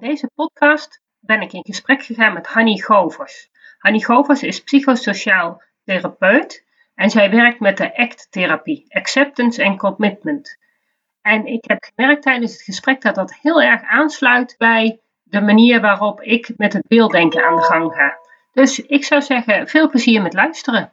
In deze podcast ben ik in gesprek gegaan met Hanny Govers. Hanny Govers is psychosociaal therapeut en zij werkt met de ACT-therapie, Acceptance and Commitment. En ik heb gemerkt tijdens het gesprek dat dat heel erg aansluit bij de manier waarop ik met het beelddenken aan de gang ga. Dus ik zou zeggen, veel plezier met luisteren.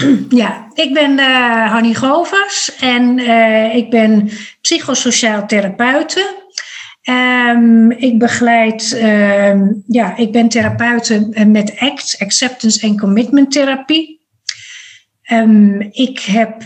Ja, ik ben uh, Hanny Govers en uh, ik ben psychosociaal therapeute. Um, ik begeleid, uh, ja, ik ben therapeute met ACT, Acceptance and Commitment Therapie. Um, ik heb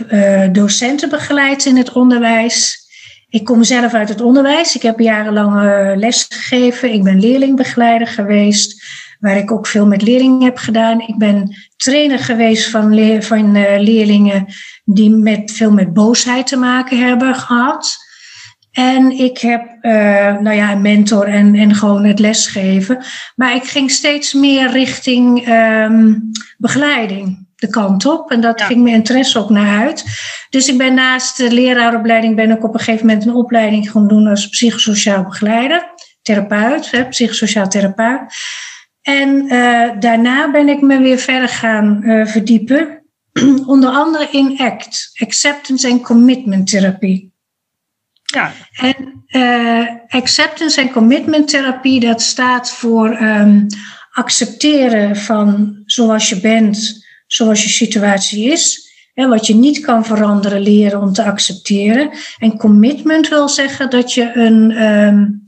docenten begeleid in het onderwijs. Ik kom zelf uit het onderwijs. Ik heb jarenlang les gegeven. Ik ben leerlingbegeleider geweest waar ik ook veel met leerlingen heb gedaan. Ik ben trainer geweest van, leer, van uh, leerlingen die met, veel met boosheid te maken hebben gehad. En ik heb, uh, nou ja, een mentor en, en gewoon het lesgeven. Maar ik ging steeds meer richting um, begeleiding de kant op. En dat ja. ging mijn interesse ook naar uit. Dus ik ben naast de leraaropleiding ben ik op een gegeven moment een opleiding gaan doen als psychosociaal begeleider. Therapeut, hè, psychosociaal therapeut. En uh, daarna ben ik me weer verder gaan uh, verdiepen. Onder andere in ACT, Acceptance and Commitment Therapie. Ja. En uh, Acceptance and Commitment Therapie, dat staat voor um, accepteren van zoals je bent, zoals je situatie is. En wat je niet kan veranderen, leren om te accepteren. En commitment wil zeggen dat je een, um,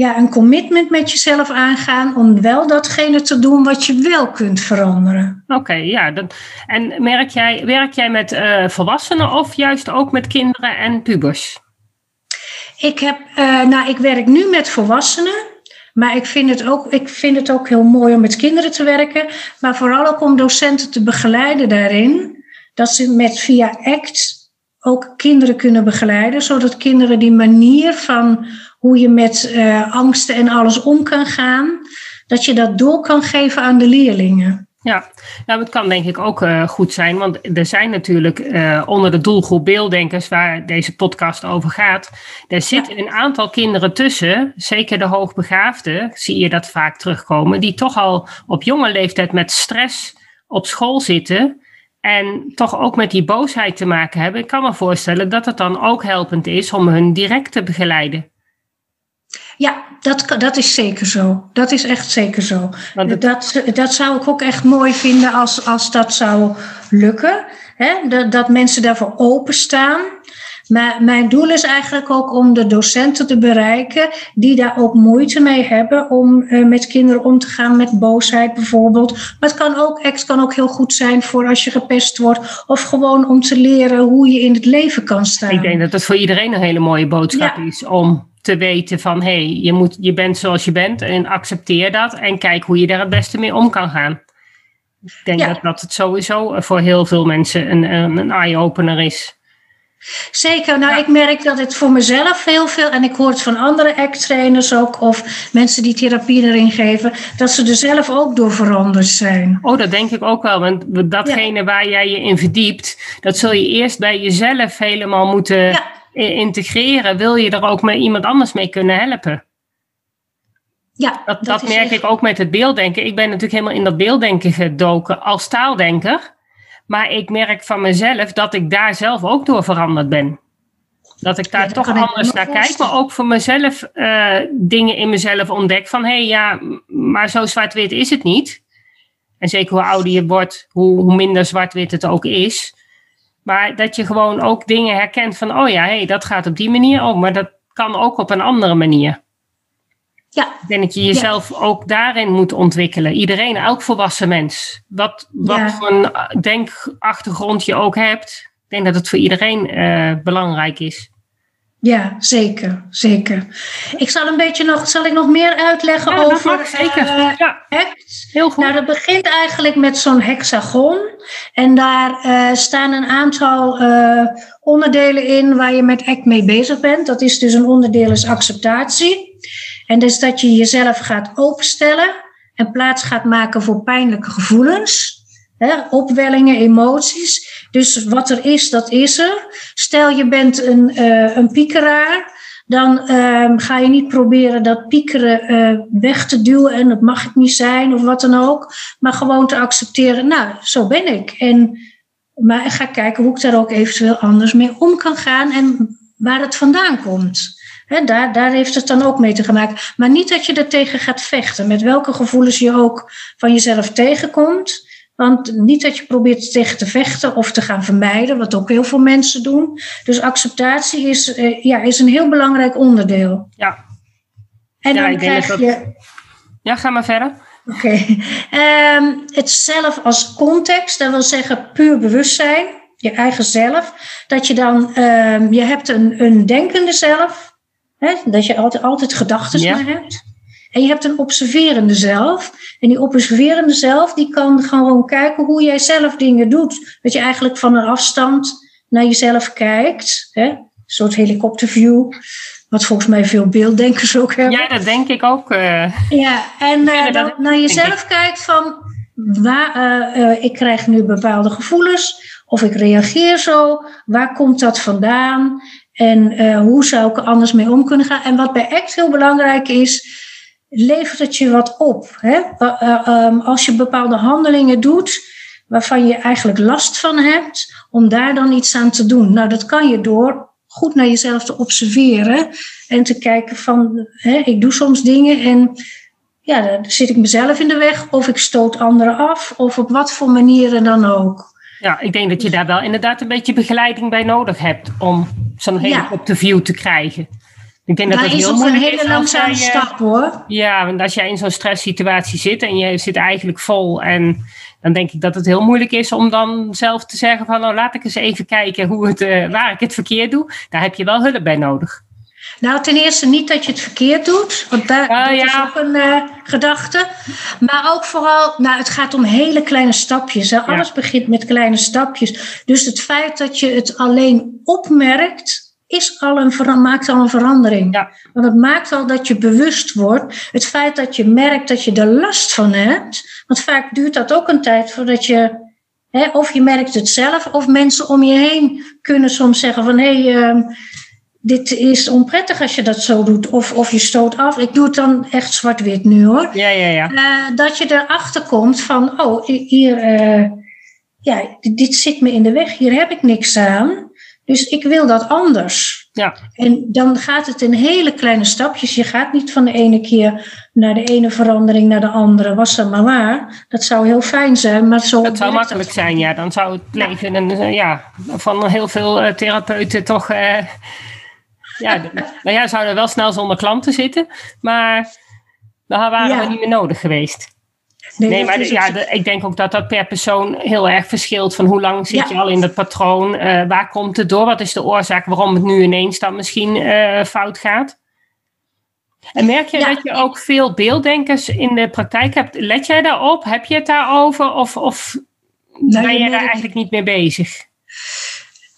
ja, een commitment met jezelf aangaan om wel datgene te doen wat je wel kunt veranderen. Oké, okay, ja. Dat, en merk jij, werk jij met uh, volwassenen of juist ook met kinderen en pubers? Ik, heb, uh, nou, ik werk nu met volwassenen. Maar ik vind, het ook, ik vind het ook heel mooi om met kinderen te werken. Maar vooral ook om docenten te begeleiden daarin. Dat ze met via ACT ook kinderen kunnen begeleiden. Zodat kinderen die manier van hoe je met uh, angsten en alles om kan gaan, dat je dat door kan geven aan de leerlingen. Ja, nou, het kan denk ik ook uh, goed zijn, want er zijn natuurlijk uh, onder de doelgroep beelddenkers waar deze podcast over gaat, er zitten ja. een aantal kinderen tussen, zeker de hoogbegaafden, zie je dat vaak terugkomen, die toch al op jonge leeftijd met stress op school zitten en toch ook met die boosheid te maken hebben. Ik kan me voorstellen dat het dan ook helpend is om hun direct te begeleiden. Ja, dat, dat is zeker zo. Dat is echt zeker zo. Het... Dat, dat zou ik ook echt mooi vinden als, als dat zou lukken. Hè? Dat, dat mensen daarvoor openstaan. Maar mijn doel is eigenlijk ook om de docenten te bereiken die daar ook moeite mee hebben om uh, met kinderen om te gaan met boosheid bijvoorbeeld. Maar het kan ook, het kan ook heel goed zijn voor als je gepest wordt of gewoon om te leren hoe je in het leven kan staan. Ik denk dat dat voor iedereen een hele mooie boodschap ja. is om te weten van hé, hey, je, moet, je bent zoals je bent en accepteer dat en kijk hoe je daar het beste mee om kan gaan. Ik denk ja. dat, dat het sowieso voor heel veel mensen een, een, een eye-opener is. Zeker, nou ja. ik merk dat het voor mezelf heel veel, en ik hoor het van andere act-trainers ook, of mensen die therapie erin geven, dat ze er zelf ook door veranderd zijn. Oh, dat denk ik ook wel, want datgene ja. waar jij je in verdiept, dat zul je eerst bij jezelf helemaal moeten ja. integreren. Wil je er ook met iemand anders mee kunnen helpen? Ja, dat, dat, dat merk echt... ik ook met het beelddenken. Ik ben natuurlijk helemaal in dat beelddenken gedoken als taaldenker. Maar ik merk van mezelf dat ik daar zelf ook door veranderd ben. Dat ik daar ja, toch anders naar kijk, maar ook voor mezelf uh, dingen in mezelf ontdek van hé hey, ja, maar zo zwart-wit is het niet. En zeker hoe ouder je wordt, hoe, hoe minder zwart-wit het ook is. Maar dat je gewoon ook dingen herkent van oh ja, hé, hey, dat gaat op die manier ook, maar dat kan ook op een andere manier. Ja. Ik denk dat je jezelf ook daarin moet ontwikkelen. Iedereen, elk volwassen mens. Wat, wat voor een denkachtergrond je ook hebt. Ik denk dat het voor iedereen uh, belangrijk is. Ja, zeker, zeker. Ik zal een beetje nog, zal ik nog meer uitleggen ja, over mag, zeker. Uh, ja. heks? Heel goed. Nou, dat begint eigenlijk met zo'n hexagon. En daar uh, staan een aantal onderdelen in waar je met ACT mee bezig bent. Dat is dus een onderdeel is acceptatie. En dus dat je jezelf gaat openstellen en plaats gaat maken voor pijnlijke gevoelens. Hè, opwellingen, emoties. Dus wat er is, dat is er. Stel je bent een, uh, een piekeraar, dan uh, ga je niet proberen dat piekeren uh, weg te duwen en dat mag ik niet zijn of wat dan ook. Maar gewoon te accepteren, nou, zo ben ik. En maar ga kijken hoe ik daar ook eventueel anders mee om kan gaan en waar het vandaan komt. He, daar, daar heeft het dan ook mee te maken. Maar niet dat je er tegen gaat vechten, met welke gevoelens je ook van jezelf tegenkomt. Want niet dat je probeert tegen te vechten of te gaan vermijden, wat ook heel veel mensen doen. Dus acceptatie is, uh, ja, is een heel belangrijk onderdeel. Ja. En ja, dan ik denk krijg dat je. Ja, ga maar verder. Oké. Okay. Um, het zelf als context, dat wil zeggen puur bewustzijn, je eigen zelf. Dat je dan, um, je hebt een, een denkende zelf, hè, dat je altijd, altijd gedachten Ja. maar hebt. En je hebt een observerende zelf. En die observerende zelf, die kan gewoon kijken hoe jij zelf dingen doet. Dat je eigenlijk van een afstand naar jezelf kijkt. Hè? Een soort helikopterview. Wat volgens mij veel beelddenkers ook hebben. Ja, dat denk ik ook. eh. Ja, en Ja, uh, dat naar jezelf kijkt van, waar, uh, ik krijg nu bepaalde gevoelens, of ik reageer zo, waar komt dat vandaan en uh, hoe zou ik er anders mee om kunnen gaan? En wat bij ACT heel belangrijk is, levert het je wat op? Hè? Uh, um, als je bepaalde handelingen doet waarvan je eigenlijk last van hebt, om daar dan iets aan te doen. Nou, dat kan je door goed naar jezelf te observeren en te kijken van, hè, ik doe soms dingen en ja, dan zit ik mezelf in de weg of ik stoot anderen af of op wat voor manieren dan ook. Ja, ik denk dat je daar wel inderdaad een beetje begeleiding bij nodig hebt om zo'n helikopterview ja. te krijgen. Ik denk dat dat dat is heel ook moeilijk een hele is langzame jij, stap hoor. Ja, want als jij in zo'n stresssituatie zit en je zit eigenlijk vol en dan denk ik dat het heel moeilijk is om dan zelf te zeggen van nou laat ik eens even kijken hoe het, uh, waar ik het verkeerd doe. Daar heb je wel hulp bij nodig. Nou, ten eerste niet dat je het verkeerd doet, want daar, uh, dat ja. is ook een uh, gedachte. Maar ook vooral, nou, het gaat om hele kleine stapjes. Hè. Alles begint met kleine stapjes. Dus het feit dat je het alleen opmerkt, is al een maakt al een verandering. Ja. Want het maakt al dat je bewust wordt. Het feit dat je merkt dat je er last van hebt. Want vaak duurt dat ook een tijd voordat je. Hè, of je merkt het zelf, of mensen om je heen kunnen soms zeggen van hé, hey, uh, dit is onprettig als je dat zo doet. Of, of je stoot af. Ik doe het dan echt zwart-wit nu hoor. Ja, ja, ja. Uh, dat je erachter komt van oh, hier, uh, ja, dit zit me in de weg, hier heb ik niks aan. Dus ik wil dat anders. Ja. En dan gaat het in hele kleine stapjes. Je gaat niet van de ene keer naar de ene verandering naar de andere. Was dat maar waar. Dat zou heel fijn zijn. Maar zo dat zou makkelijk dat. zijn, ja. Dan zou het leven ja. En, ja, van heel veel therapeuten toch... ja, nou ja, zouden wel snel zonder klanten zitten. Maar dan waren ja. we niet meer nodig geweest. Nee, nee maar de, ja, de, ik denk ook dat dat per persoon heel erg verschilt. Van hoe lang zit ja. je al in dat patroon? Uh, waar komt het door? Wat is de oorzaak waarom het nu ineens dan misschien uh, fout gaat? En merk je ja. dat je ook veel beelddenkers in de praktijk hebt? Let jij daarop? Heb je het daarover? Of, of nou, ben je, je daar eigenlijk niet mee bezig?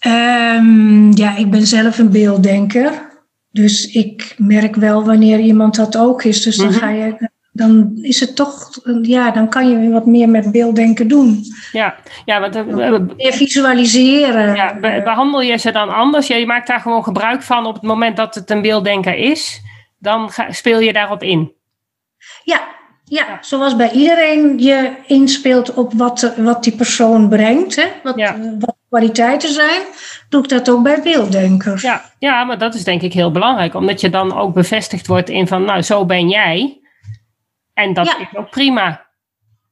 Um, ja, ik ben zelf een beelddenker. Dus ik merk wel wanneer iemand dat ook is. Dus dan mm -hmm. ga je dan is het toch, ja, dan kan je wat meer met beelddenken doen. Ja, ja want uh, meer visualiseren. Ja, be behandel je ze dan anders? Ja, je maakt daar gewoon gebruik van op het moment dat het een beelddenker is, dan ga, speel je daarop in. Ja, ja, zoals bij iedereen je inspeelt op wat, wat die persoon brengt, hè? Wat, ja. wat kwaliteiten zijn, doe ik dat ook bij beelddenkers. Ja, ja, maar dat is denk ik heel belangrijk, omdat je dan ook bevestigd wordt in van, nou, zo ben jij. En dat ja. is ook prima.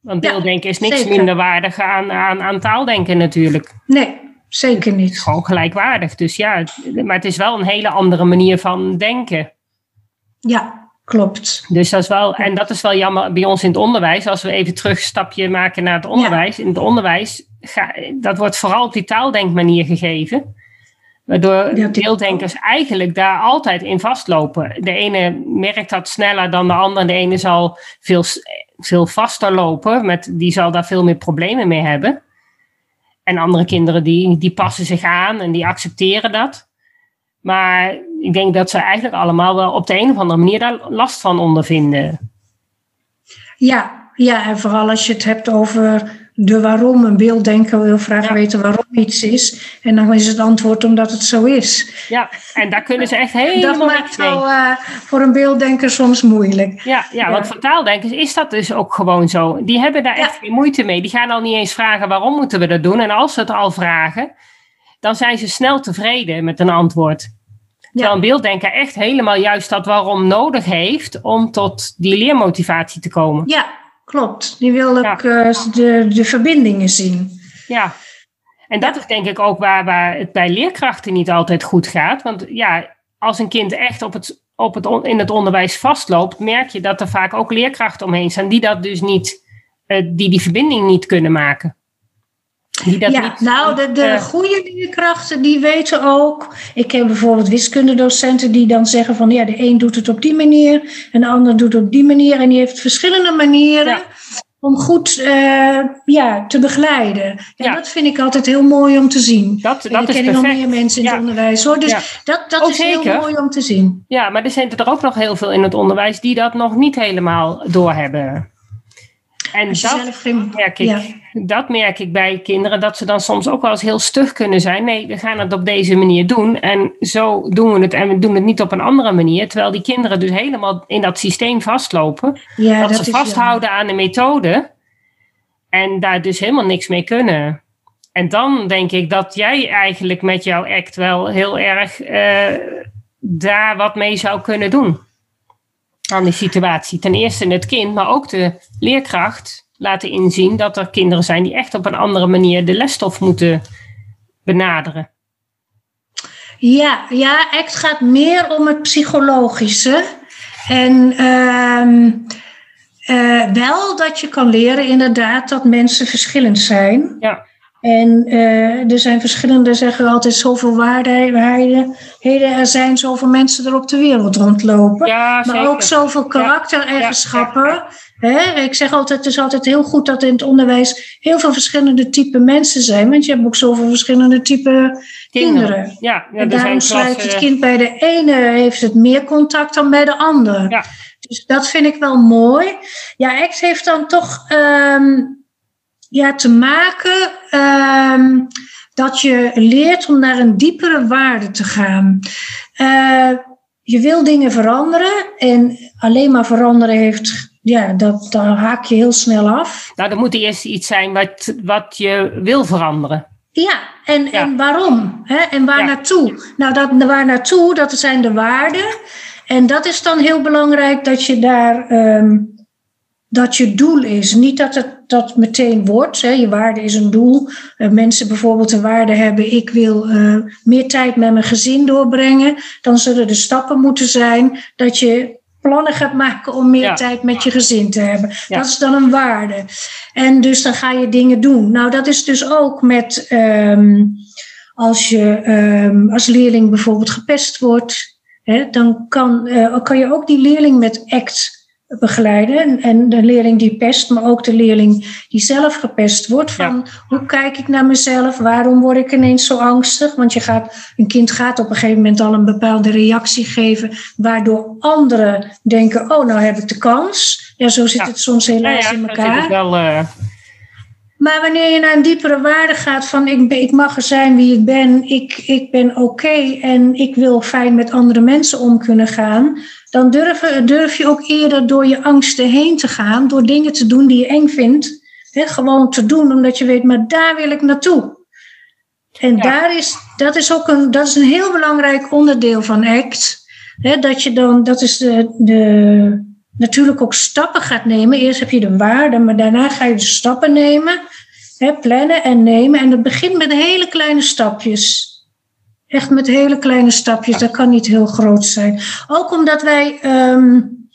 Want beelddenken is niks zeker. minder waardig aan, aan, aan taaldenken natuurlijk. Nee, zeker niet. Gewoon gelijkwaardig. Dus ja, maar het is wel een hele andere manier van denken. Ja, klopt. Dus dat is wel, en dat is wel jammer bij ons in het onderwijs. Als we even terug een stapje maken naar het onderwijs. In het onderwijs, ga, dat wordt vooral op die taaldenkmanier gegeven. Waardoor deeldenkers eigenlijk daar altijd in vastlopen. De ene merkt dat sneller dan de ander. De ene zal veel, veel vaster lopen. Met, die zal daar veel meer problemen mee hebben. En andere kinderen die, die passen zich aan en die accepteren dat. Maar ik denk dat ze eigenlijk allemaal wel op de een of andere manier daar last van ondervinden. Ja, ja, en vooral als je het hebt over de waarom. Een beelddenker wil graag weten waarom iets is. En dan is het antwoord omdat het zo is. Ja, en daar kunnen ze echt helemaal Dat maakt wel uh, voor een beelddenker soms moeilijk. Ja, ja, want voor taaldenkers is dat dus ook gewoon zo. Die hebben daar echt geen moeite mee. Die gaan al niet eens vragen waarom moeten we dat doen. En als ze het al vragen, dan zijn ze snel tevreden met een antwoord. Terwijl een beelddenker echt helemaal juist dat waarom nodig heeft om tot die leermotivatie te komen. Ja, klopt. Die wil ook eh, de, de verbindingen zien. Ja, en dat is denk ik ook waar, waar het bij leerkrachten niet altijd goed gaat. Want ja, als een kind echt op het, op het, in het onderwijs vastloopt, merk je dat er vaak ook leerkrachten omheen staan die dat dus niet, uh, die die verbinding niet kunnen maken ja, nou, de, de uh, goede leerkrachten die weten ook. Ik heb bijvoorbeeld wiskundedocenten die dan zeggen van ja, de een doet het op die manier en de ander doet het op die manier. En die heeft verschillende manieren om goed uh, ja, te begeleiden. En ja. dat vind ik altijd heel mooi om te zien. Dat, dat ken ik nog meer mensen in het onderwijs hoor. Dus dat, dat is heel mooi om te zien. Ja, maar er zijn er ook nog heel veel in het onderwijs die dat nog niet helemaal doorhebben. En dat merk, ik, dat merk ik bij kinderen, dat ze dan soms ook wel eens heel stug kunnen zijn. Nee, we gaan het op deze manier doen en zo doen we het en we doen het niet op een andere manier. Terwijl die kinderen dus helemaal in dat systeem vastlopen. dat, dat, ze vasthouden aan de methode en daar dus helemaal niks mee kunnen. En dan denk ik dat jij eigenlijk met jouw act wel heel erg uh, daar wat mee zou kunnen doen aan die situatie. Ten eerste het kind, maar ook de leerkracht laten inzien dat er kinderen zijn die echt op een andere manier de lesstof moeten benaderen. Ja, ja, ACT gaat meer om het psychologische. En uh, uh, wel dat je kan leren inderdaad dat mensen verschillend zijn. Ja. En uh, er zijn verschillende, zeggen we altijd, zoveel waarheden. Er zijn zoveel mensen er op de wereld rondlopen. Ja, maar ook zoveel karaktereigenschappen. Ja, Ik zeg altijd, het is altijd heel goed dat in het onderwijs heel veel verschillende type mensen zijn. Want je hebt ook zoveel verschillende type kinderen. Ja, en daarom sluit het kind bij de ene, heeft het meer contact dan bij de ander. Ja. Dus dat vind ik wel mooi. Ja, ACT heeft dan toch... Um, ja, te maken uh, dat je leert om naar een diepere waarde te gaan. Uh, je wil dingen veranderen en alleen maar veranderen heeft, ja, dat, haak je heel snel af. Nou, er moet eerst iets zijn wat, wat je wil veranderen. Ja, en, en waarom? Hè? En waar naartoe? Nou, dat, waar naartoe, dat zijn de waarden. En dat is dan heel belangrijk dat je daar um, dat je doel is. Niet dat het dat meteen wordt. Hè. Je waarde is een doel. Uh, mensen bijvoorbeeld een waarde hebben, ik wil uh, meer tijd met mijn gezin doorbrengen. Dan zullen de stappen moeten zijn dat je plannen gaat maken om meer tijd met je gezin te hebben. Dat is dan een waarde. En dus dan ga je dingen doen. Nou, dat is dus ook met um, als je um, als leerling bijvoorbeeld gepest wordt. Hè, dan kan, uh, kan je ook die leerling met ACT begeleiden. En de leerling die pest, maar ook de leerling die zelf gepest wordt. Van hoe kijk ik naar mezelf? Waarom word ik ineens zo angstig? Want je gaat, een kind gaat op een gegeven moment al een bepaalde reactie geven, waardoor anderen denken: oh, nou heb ik de kans. Ja, zo zit het soms helaas in elkaar. Wel, uh... Maar wanneer je naar een diepere waarde gaat van ik, ik mag er zijn wie ik ben, ik, ik ben oké en ik wil fijn met andere mensen om kunnen gaan, dan durf, durf je ook eerder door je angsten heen te gaan, door dingen te doen die je eng vindt. Hè, gewoon te doen omdat je weet, maar daar wil ik naartoe. En daar is, dat is ook een, dat is een heel belangrijk onderdeel van ACT. Hè, dat je dan, dat is de, de, natuurlijk ook stappen gaat nemen. Eerst heb je de waarde, maar daarna ga je de stappen nemen. Hè, plannen en nemen. En dat begint met hele kleine stapjes. Echt met hele kleine stapjes, dat kan niet heel groot zijn. Ook omdat wij um,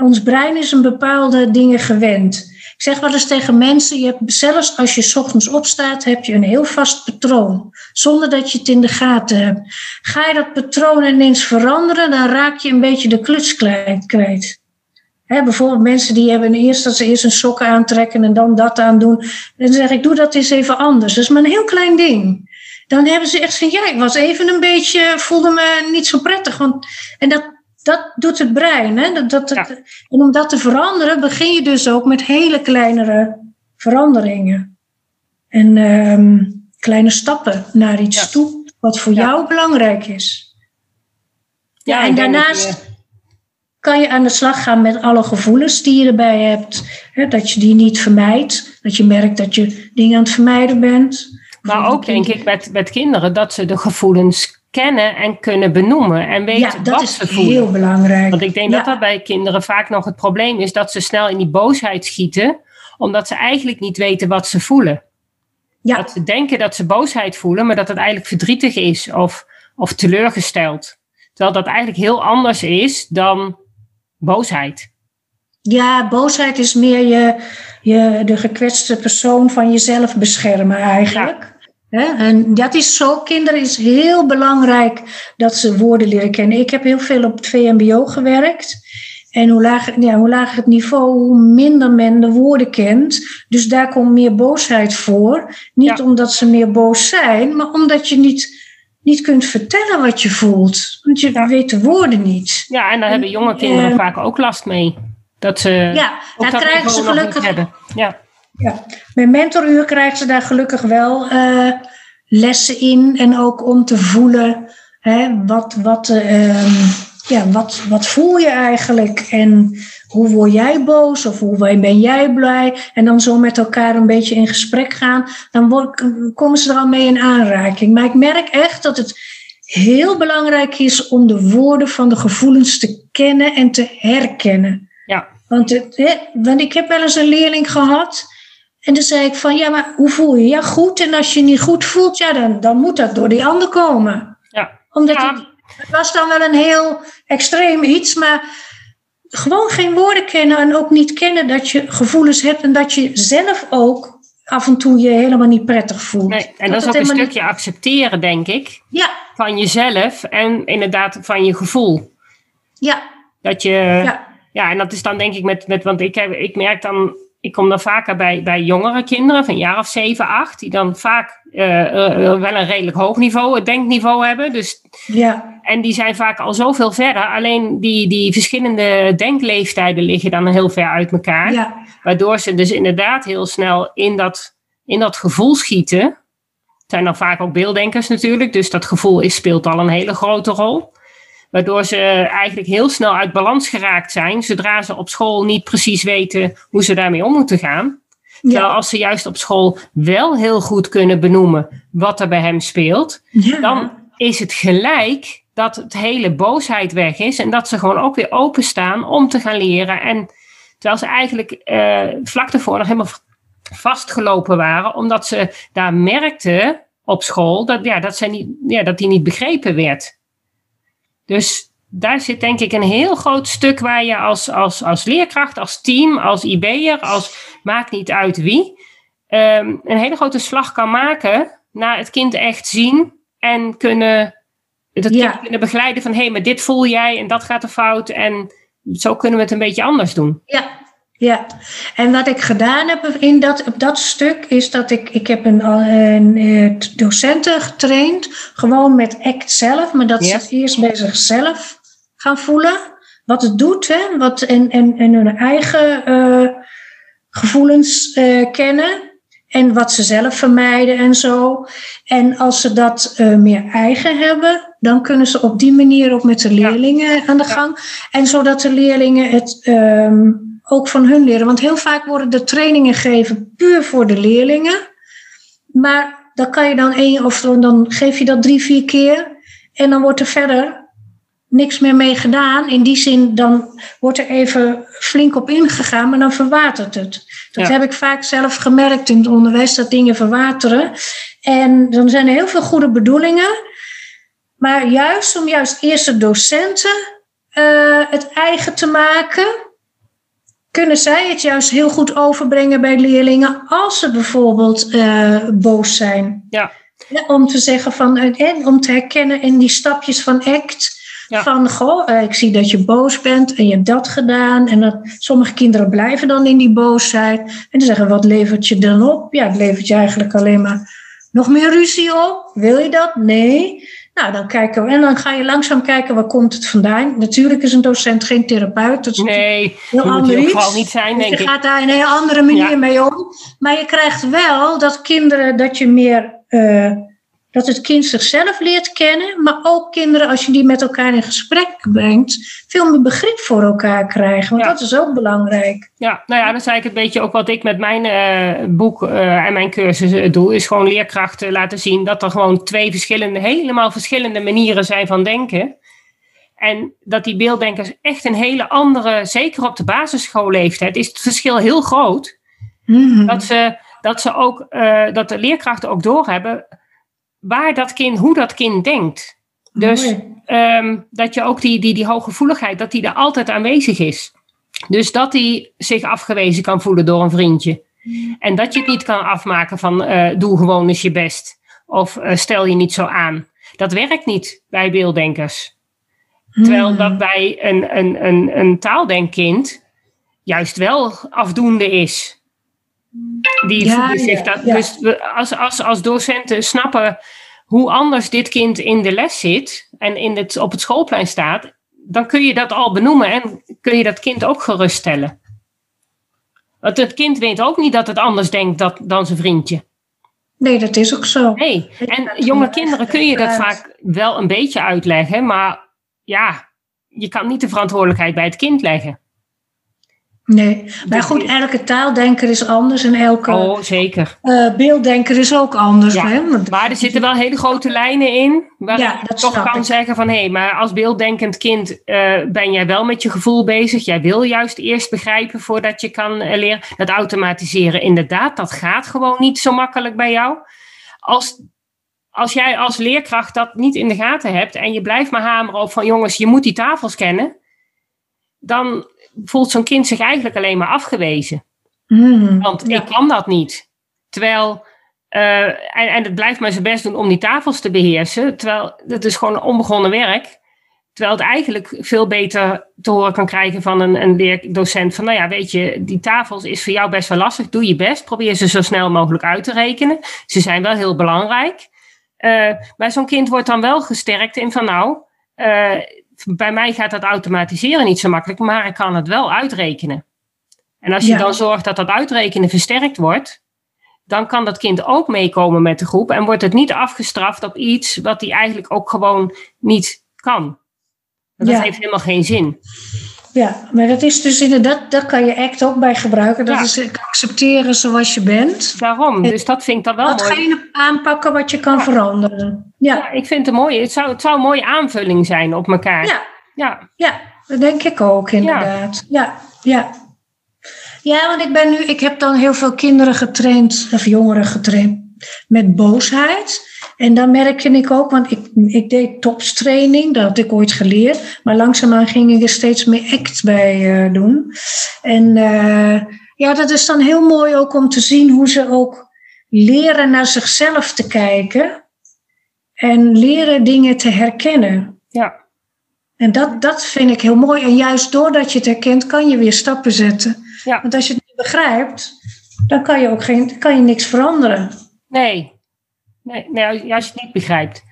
ons brein is een bepaalde dingen gewend. Ik zeg wel eens tegen mensen, je hebt, zelfs als je ochtends opstaat, heb je een heel vast patroon. Zonder dat je het in de gaten hebt. Ga je dat patroon ineens veranderen, dan raak je een beetje de kluts kwijt. bijvoorbeeld mensen die hebben eerst dat ze eerst een sokken aantrekken en dan dat aandoen. En dan zeg ik, doe dat eens even anders. Dat is maar een heel klein ding. Dan hebben ze echt van, ja, ik was even een beetje, voelde me niet zo prettig. Want, en dat, dat doet het brein. Hè? Dat, dat, En om dat te veranderen, begin je dus ook met hele kleinere veranderingen. En ehm, kleine stappen naar iets toe, wat voor jou belangrijk is. Ja, en daarnaast kan je aan de slag gaan met alle gevoelens die je erbij hebt. Hè? Dat je die niet vermijdt. Dat je merkt dat je dingen aan het vermijden bent. Maar ook denk ik met, met kinderen dat ze de gevoelens kennen en kunnen benoemen en weten ja, dat is heel belangrijk. Want ik denk dat dat bij kinderen vaak nog het probleem is dat ze snel in die boosheid schieten, omdat ze eigenlijk niet weten wat ze voelen. Ja. Dat ze denken dat ze boosheid voelen, maar dat het eigenlijk verdrietig is of, of teleurgesteld. Terwijl dat eigenlijk heel anders is dan boosheid. Ja, boosheid is meer je, je, de gekwetste persoon van jezelf beschermen eigenlijk. En dat is zo, kinderen is heel belangrijk dat ze woorden leren kennen. Ik heb heel veel op het VMBO gewerkt. En hoe lager, ja, hoe lager het niveau, hoe minder men de woorden kent. Dus daar komt meer boosheid voor. Niet omdat ze meer boos zijn, maar omdat je niet, niet kunt vertellen wat je voelt. Want je weet de woorden niet. Ja, en daar hebben jonge kinderen uh, vaak ook last mee. Dat ze ja, daar krijgen ze gelukkig. Hebben. Ja. Ja, met mentoruur krijgen ze daar gelukkig wel uh, lessen in. En ook om te voelen, hè, wat, wat, uh, ja, wat, wat voel je eigenlijk? En hoe word jij boos of hoe ben jij blij? En dan zo met elkaar een beetje in gesprek gaan. Dan word, komen ze er al mee in aanraking. Maar ik merk echt dat het heel belangrijk is om de woorden van de gevoelens te kennen en te herkennen. Want, het, hè, want ik heb wel eens een leerling gehad en toen zei ik van, ja, maar hoe voel je? Ja, goed. En als je niet goed voelt, ja, dan, dan moet dat door die ander komen. Ja. Omdat Het, het, was dan wel een heel extreem iets, maar gewoon geen woorden kennen en ook niet kennen dat je gevoelens hebt en dat je zelf ook af en toe je helemaal niet prettig voelt. Nee, en dat, dat is ook een stukje accepteren, denk ik. Ja. Van jezelf en inderdaad van je gevoel. Ja. Dat je... Ja. Ja, en dat is dan denk ik met, met want ik, heb, ik merk dan ik kom dan vaker bij, bij jongere kinderen van een jaar of zeven, acht, die dan vaak uh, uh, wel een redelijk hoog niveau, het denkniveau hebben. Dus, ja. En die zijn vaak al zoveel verder. Alleen die, die verschillende denkleeftijden liggen dan heel ver uit elkaar. Ja. Waardoor ze dus inderdaad heel snel in dat, in dat gevoel schieten. Het zijn dan vaak ook beelddenkers natuurlijk, dus dat gevoel is, speelt al een hele grote rol. Waardoor ze eigenlijk heel snel uit balans geraakt zijn, zodra ze op school niet precies weten hoe ze daarmee om moeten gaan. Terwijl als ze juist op school wel heel goed kunnen benoemen wat er bij hem speelt, dan is het gelijk dat het hele boosheid weg is en dat ze gewoon ook weer openstaan om te gaan leren. En terwijl ze eigenlijk uh, vlak daarvoor nog helemaal vastgelopen waren, omdat ze daar merkten op school dat, ja, dat, zij niet, ja, dat die niet begrepen werd. Dus daar zit denk ik een heel groot stuk waar je als, als, als leerkracht, als team, als IB'er, als maakt niet uit wie, ehm, een hele grote slag kan maken naar het kind echt zien en kunnen, het kind kunnen begeleiden van hé, hey, maar dit voel jij en dat gaat er fout en zo kunnen we het een beetje anders doen. Ja, ja, en wat ik gedaan heb in dat, op dat stuk is dat ik, ik heb een, een, een docenten getraind, gewoon met ACT zelf, maar dat ze eerst bij zichzelf gaan voelen wat het doet hè, wat, en, en, en hun eigen uh, gevoelens uh, kennen en wat ze zelf vermijden en zo. En als ze dat uh, meer eigen hebben, dan kunnen ze op die manier ook met de leerlingen aan de gang. En zodat de leerlingen het. Um, ook van hun leren. Want heel vaak worden de trainingen gegeven puur voor de leerlingen. Maar dan kan je dan één of dan geef je dat drie, vier keer. En dan wordt er verder niks meer mee gedaan. In die zin, dan wordt er even flink op ingegaan, maar dan verwatert het. Dat heb ik vaak zelf gemerkt in het onderwijs, dat dingen verwateren. En dan zijn er heel veel goede bedoelingen. Maar juist om juist eerst de docenten het eigen te maken, kunnen zij het juist heel goed overbrengen bij leerlingen als ze bijvoorbeeld boos zijn. Ja. om te zeggen van, en om te herkennen in die stapjes van ACT. Van, goh, ik zie dat je boos bent en je hebt dat gedaan. En dat, sommige kinderen blijven dan in die boosheid. En dan zeggen, wat levert je dan op? Ja, het levert je eigenlijk alleen maar nog meer ruzie op? Wil je dat? Nee. Nou, dan kijken we. En dan ga je langzaam kijken, waar komt het vandaan? Natuurlijk is een docent geen therapeut. Dat is nee, heel dat moet je niet zijn, denk je ik. gaat daar een hele andere manier mee om. Maar je krijgt wel dat kinderen, dat je meer... Uh, dat het kind zichzelf leert kennen, maar ook kinderen, als je die met elkaar in gesprek brengt, veel meer begrip voor elkaar krijgen. Want dat is ook belangrijk. Ja, nou ja, dat is eigenlijk een beetje ook wat ik met mijn uh, boek uh, en mijn cursus uh, doe, is gewoon leerkrachten laten zien dat er gewoon twee verschillende, helemaal verschillende manieren zijn van denken. En dat die beelddenkers echt een hele andere, zeker op de basisschoolleeftijd, is het verschil heel groot. Mm Dat ze, dat ze ook, dat de leerkrachten ook doorhebben waar dat kind, hoe dat kind denkt. Dus um, dat je ook die, die, die hooggevoeligheid, dat die er altijd aanwezig is. Dus dat hij zich afgewezen kan voelen door een vriendje. En dat je het niet kan afmaken van uh, doe gewoon eens je best. Of uh, stel je niet zo aan. Dat werkt niet bij beelddenkers. Terwijl hmm. dat bij een, een, een, een taaldenkkind juist wel afdoende is. Die ja, zich dat. Dus als, als, als docenten snappen hoe anders dit kind in de les zit en in het, op het schoolplein staat, dan kun je dat al benoemen en kun je dat kind ook geruststellen. Want het kind weet ook niet dat het anders denkt dat, dan zijn vriendje. Nee, dat is ook zo. Nee, en jonge kinderen kun je dat vaak wel een beetje uitleggen, maar ja, je kan niet de verantwoordelijkheid bij het kind leggen. Nee, maar goed, elke taaldenker is anders en elke oh, zeker. Uh, beelddenker is ook anders. Ja, hè? maar er zitten wel hele grote lijnen in, waar ja, je toch kan zeggen van hé, hey, maar als beelddenkend kind uh, ben jij wel met je gevoel bezig. Jij wil juist eerst begrijpen voordat je kan uh, leren. Dat automatiseren, inderdaad, dat gaat gewoon niet zo makkelijk bij jou. Als, als jij als leerkracht dat niet in de gaten hebt en je blijft maar hameren op van jongens, je moet die tafels kennen, dan voelt zo'n kind zich eigenlijk alleen maar afgewezen. Mm, Want ik kan dat niet. Terwijl, uh, en, en het blijft maar zijn best doen om die tafels te beheersen. Terwijl het is gewoon onbegonnen werk. Terwijl het eigenlijk veel beter te horen kan krijgen van een, een leerdocent. Van nou ja, weet je, die tafels is voor jou best wel lastig. Doe je best. Probeer ze zo snel mogelijk uit te rekenen. Ze zijn wel heel belangrijk. Uh, maar zo'n kind wordt dan wel gesterkt in van nou, uh, bij mij gaat dat automatiseren niet zo makkelijk, maar ik kan het wel uitrekenen. En als je dan zorgt dat dat uitrekenen versterkt wordt, dan kan dat kind ook meekomen met de groep en wordt het niet afgestraft op iets wat hij eigenlijk ook gewoon niet kan. Dat heeft helemaal geen zin. Ja, maar dat is dus inderdaad, daar kan je ACT ook bij gebruiken. Dat is accepteren zoals je bent. Daarom, dus dat vind ik dan wel mooi. Datgene aanpakken wat je kan veranderen. Ja. ja. ik vind het mooi. Het zou, het zou een mooie aanvulling zijn op elkaar. Ja, ja. ja dat denk ik ook inderdaad. Ja, ja. Ja, want ik ben nu, ik heb dan heel veel kinderen getraind, of jongeren getraind, met boosheid. En dan merkte ik ook, want ik, ik deed topstraining, dat had ik ooit geleerd. Maar langzaamaan ging ik er steeds meer act bij uh, doen. En uh, ja, dat is dan heel mooi ook om te zien hoe ze ook leren naar zichzelf te kijken. En leren dingen te herkennen. Ja. En dat, dat vind ik heel mooi. En juist doordat je het herkent, kan je weer stappen zetten. Ja. Want als je het niet begrijpt, dan kan je ook geen, kan je niks veranderen. Nee, Nee, nee, als je het niet begrijpt.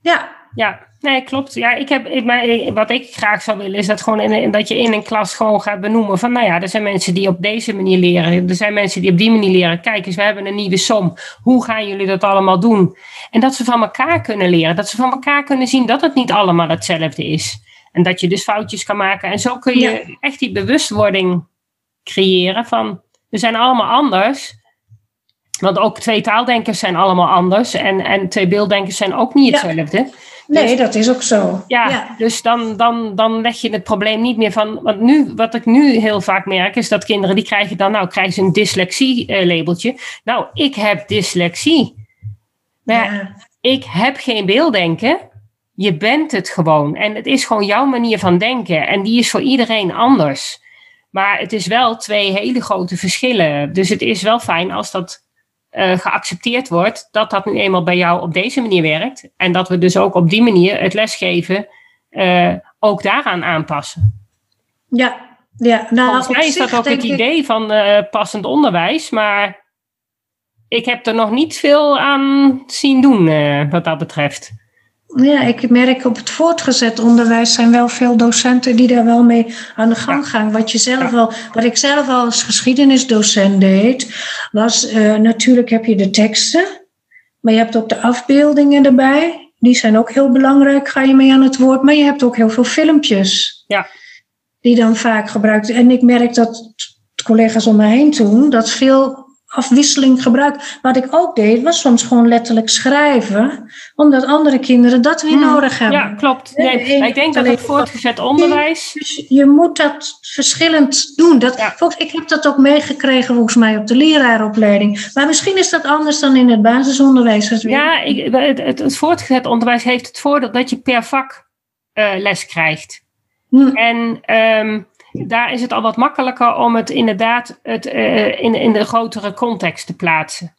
Ja. Ja, nee, klopt. Ja, ik heb, ik, wat ik graag zou willen, is dat, gewoon in, dat je in een klas gewoon gaat benoemen van, nou ja, er zijn mensen die op deze manier leren. Er zijn mensen die op die manier leren. Kijk eens, we hebben een nieuwe som. Hoe gaan jullie dat allemaal doen? En dat ze van elkaar kunnen leren. Dat ze van elkaar kunnen zien dat het niet allemaal hetzelfde is. En dat je dus foutjes kan maken. En zo kun je echt die bewustwording creëren van, we zijn allemaal anders. Want ook twee taaldenkers zijn allemaal anders. En, en twee beelddenkers zijn ook niet hetzelfde. Nee, dus dat is ook zo. Ja, dus dan, dan, dan leg je het probleem niet meer van. Want nu, wat ik nu heel vaak merk, is dat kinderen die krijgen dan, nou, krijgen ze een dyslexie-labeltje. nou, ik heb dyslexie. Maar ja. ik heb geen beelddenken. Je bent het gewoon. En het is gewoon jouw manier van denken. En die is voor iedereen anders. Maar het is wel twee hele grote verschillen. Dus het is wel fijn als dat uh, geaccepteerd wordt dat dat nu eenmaal bij jou op deze manier werkt. En dat we dus ook op die manier het lesgeven uh, ook daaraan aanpassen. Ja, ja. Nou, Volgens mij is dat ook het idee van uh, passend onderwijs. Maar ik heb er nog niet veel aan zien doen wat dat betreft. Ja, ik merk op het voortgezet onderwijs zijn wel veel docenten die daar wel mee aan de gang gaan. Wat, je zelf al, wat ik zelf al als geschiedenisdocent deed, was uh, natuurlijk heb je de teksten, maar je hebt ook de afbeeldingen erbij. Die zijn ook heel belangrijk, ga je mee aan het woord. Maar je hebt ook heel veel filmpjes. Ja. Die dan vaak gebruikt. En ik merk dat collega's om me heen toen, dat veel afwisseling gebruik. Wat ik ook deed, was soms gewoon letterlijk schrijven, omdat andere kinderen dat weer hmm. nodig hebben. Ja, klopt. Nee, ik denk dat het voortgezet onderwijs. Dus je moet dat verschillend doen. Dat, ja. volgens, ik heb dat ook meegekregen volgens mij op de leraaropleiding. Maar misschien is dat anders dan in het basisonderwijs. Ja, ik, het, het, het, voortgezet onderwijs heeft het voordeel dat je per vak uh, les krijgt. Hmm. En um, daar is het al wat makkelijker om het inderdaad het, uh, in, in de grotere context te plaatsen.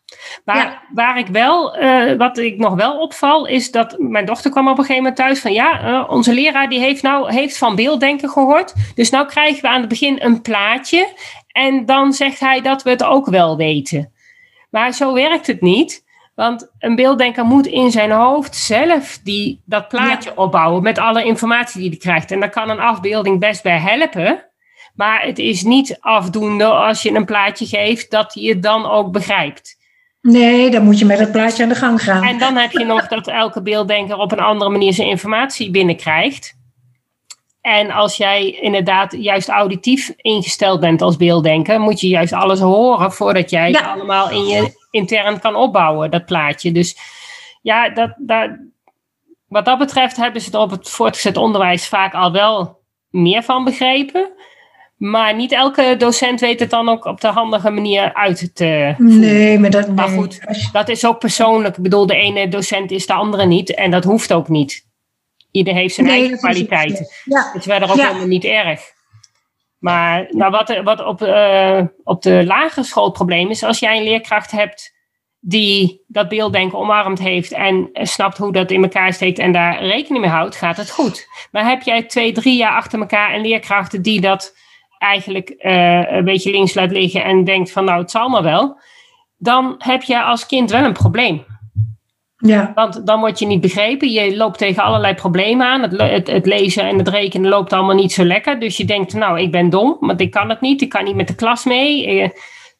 Maar waar ik wel, uh, wat ik nog wel opval, is dat mijn dochter kwam op een gegeven moment thuis van ja, uh, onze leraar die heeft nou heeft van beelddenken gehoord. Dus nou krijgen we aan het begin een plaatje en dan zegt hij dat we het ook wel weten. Maar zo werkt het niet. Want een beelddenker moet in zijn hoofd zelf die, dat plaatje opbouwen met alle informatie die hij krijgt. En daar kan een afbeelding best bij helpen. Maar het is niet afdoende als je een plaatje geeft dat hij het dan ook begrijpt. Nee, dan moet je met het plaatje aan de gang gaan. En dan heb je nog dat elke beelddenker op een andere manier zijn informatie binnenkrijgt. En als jij inderdaad juist auditief ingesteld bent als beelddenker, moet je juist alles horen voordat jij allemaal in je intern kan opbouwen, dat plaatje. Dus ja, dat, dat, wat dat betreft hebben ze er op het voortgezet onderwijs vaak al wel meer van begrepen. Maar niet elke docent weet het dan ook op de handige manier uit te voeren. Nee, maar dat... Maar goed, dat is ook persoonlijk. Ik bedoel, de ene docent is de andere niet. En dat hoeft ook niet. Ieder heeft zijn eigen kwaliteiten. Ja. Het is verder ook helemaal niet erg. Maar nou, wat, wat op, uh, op de lagere school probleem is... als jij een leerkracht hebt die dat beelddenken omarmd heeft... en snapt hoe dat in elkaar steekt en daar rekening mee houdt... gaat het goed. Maar heb jij twee, drie jaar achter elkaar... en leerkrachten die dat eigenlijk uh, een beetje links laat liggen en denkt van nou het zal maar wel, dan heb je als kind wel een probleem. Ja. Want dan word je niet begrepen. Je loopt tegen allerlei problemen aan. Het, het, het, lezen en het rekenen loopt allemaal niet zo lekker. Dus je denkt, nou, ik ben dom, want ik kan het niet. Ik kan niet met de klas mee. Eh,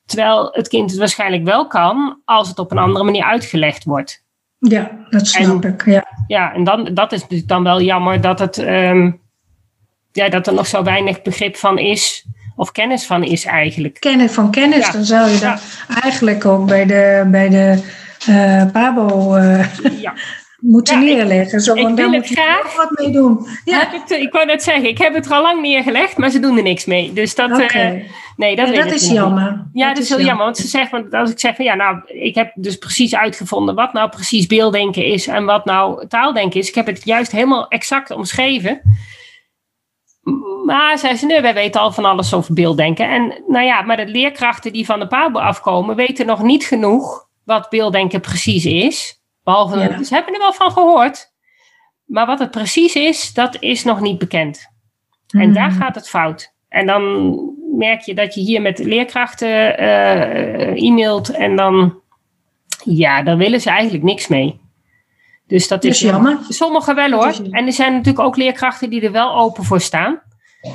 terwijl het kind het waarschijnlijk wel kan als het op een andere manier uitgelegd wordt. Ja, dat snap ik. Ja, ja en dan, dat is natuurlijk dan wel jammer dat het um, ja, dat er nog zo weinig begrip van is. Of kennis van is eigenlijk. Kennis van kennis, dan zou je dat eigenlijk ook bij de, bij de uh, Pabo uh, ja. moeten neerleggen. Zo, want daar moet graag wat mee doen. Ja. Ik, ik wou net zeggen, ik heb het er al lang neergelegd, maar ze doen er niks mee. Dus dat, okay. uh, nee, dat, dat is jammer. Ja, dat, dat is heel jammer. Want ze zeggen, want als ik zeg van ja, nou, ik heb dus precies uitgevonden wat nou precies beelddenken is en wat nou taaldenken is. Ik heb het juist helemaal exact omschreven. Maar zei ze, nee, wij weten al van alles over beelddenken. En nou ja, maar de leerkrachten die van de PABO afkomen, weten nog niet genoeg wat beelddenken precies is. Behalve, ja. ze hebben er wel van gehoord. Maar wat het precies is, dat is nog niet bekend. En hmm. daar gaat het fout. En dan merk je dat je hier met leerkrachten uh, e-mailt en dan, ja, daar willen ze eigenlijk niks mee. Dus dat is, jammer. Sommigen wel hoor. En er zijn natuurlijk ook leerkrachten die er wel open voor staan.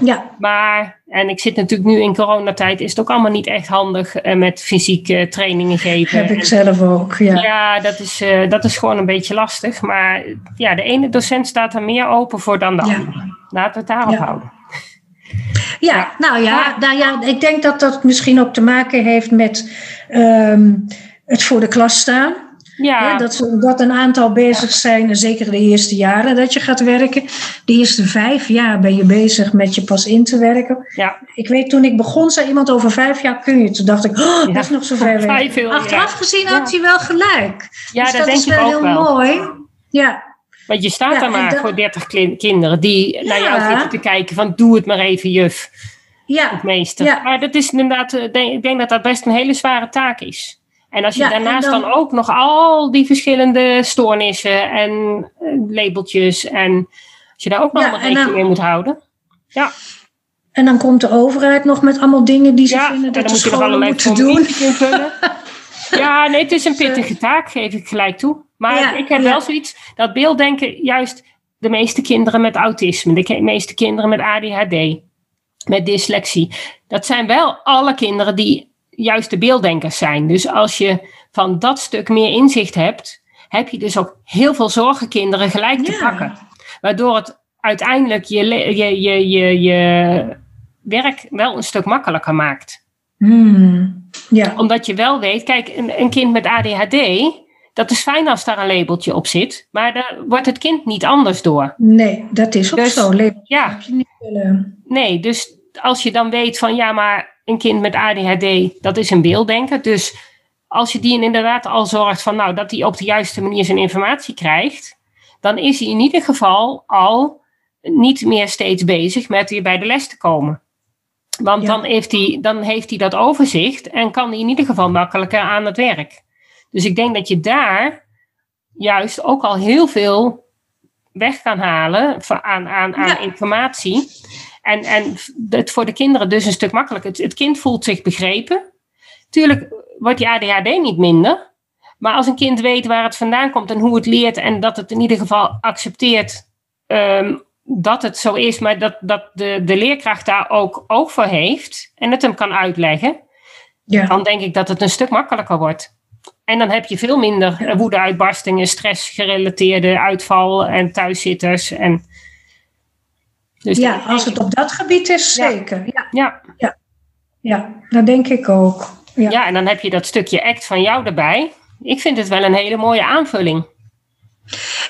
Ja. Maar, en ik zit natuurlijk nu in coronatijd, is het ook allemaal niet echt handig uh, met fysieke trainingen geven. Heb ik zelf ook, ja. Ja, dat is, uh, dat is gewoon een beetje lastig. Maar ja, de ene docent staat er meer open voor dan de andere. Laten we het daarop ja. houden. Ja, nou ja, nou ja, ik denk dat dat misschien ook te maken heeft met um, het voor de klas staan. Ja. dat, dat een aantal bezig zijn, zeker de eerste jaren dat je gaat werken. De eerste vijf jaar ben je bezig met je pas in te werken. Ja. Ik weet, toen ik begon, zei iemand over vijf jaar kun je. Toen dacht ik, oh, dat is nog zo ver weg. Achteraf gezien had hij wel gelijk. Ja, dus dat, denk is wel heel mooi. Ja. Want je staat er maar voor 30 kinderen die naar jou zitten te kijken van doe het maar even juf. Ja. Het meeste. Maar dat is inderdaad, eh, ik denk dat dat best een hele zware taak is. En als je daarnaast dan... ook nog al die verschillende stoornissen en eh, labeltjes en als je daar ook nog rekening mee moet houden. Ja. En dan komt de overheid nog met allemaal dingen die ze vinden dat de scholen moeten doen. ja, nee, het is een pittige taak, geef ik gelijk toe. Maar ik heb wel zoiets, dat beelddenken, juist de meeste kinderen met autisme, de meeste kinderen met ADHD, met dyslexie. Dat zijn wel alle kinderen die juist de beelddenkers zijn. Dus als je van dat stuk meer inzicht hebt, heb je dus ook heel veel zorgenkinderen gelijk te pakken. Waardoor het uiteindelijk je, je, je, je, je werk wel een stuk makkelijker maakt. Hmm, ja. Omdat je wel weet, kijk, een, een, kind met ADHD, dat is fijn als daar een labeltje op zit, maar daar wordt het kind niet anders door. Nee, dat is ook dus, zo. ja. Nee, dus als je dan weet van ja, maar een kind met ADHD, dat is een beelddenker. Dus als je die inderdaad al zorgt van nou, dat hij op de juiste manier zijn informatie krijgt, dan is hij in ieder geval al niet meer steeds bezig met weer bij de les te komen. Want dan, heeft hij, dan heeft hij dat overzicht en kan hij in ieder geval makkelijker aan het werk. Dus ik denk dat je daar juist ook al heel veel weg kan halen aan, aan, aan informatie. En, en het voor de kinderen dus een stuk makkelijker. Het, het kind voelt zich begrepen. Tuurlijk wordt die ADHD niet minder. Maar als een kind weet waar het vandaan komt en hoe het leert en dat het in ieder geval accepteert ehm, dat het zo is, maar dat, dat de, de leerkracht daar ook oog voor heeft en het hem kan uitleggen, ja. dan denk ik dat het een stuk makkelijker wordt. En dan heb je veel minder woede-uitbarstingen, stressgerelateerde uitval en thuiszitters. En dus ja, als het op dat gebied is, zeker. Ja. Ja. ja. ja. dat denk ik ook. Ja. ja, en dan heb je dat stukje act van jou erbij. Ik vind het wel een hele mooie aanvulling.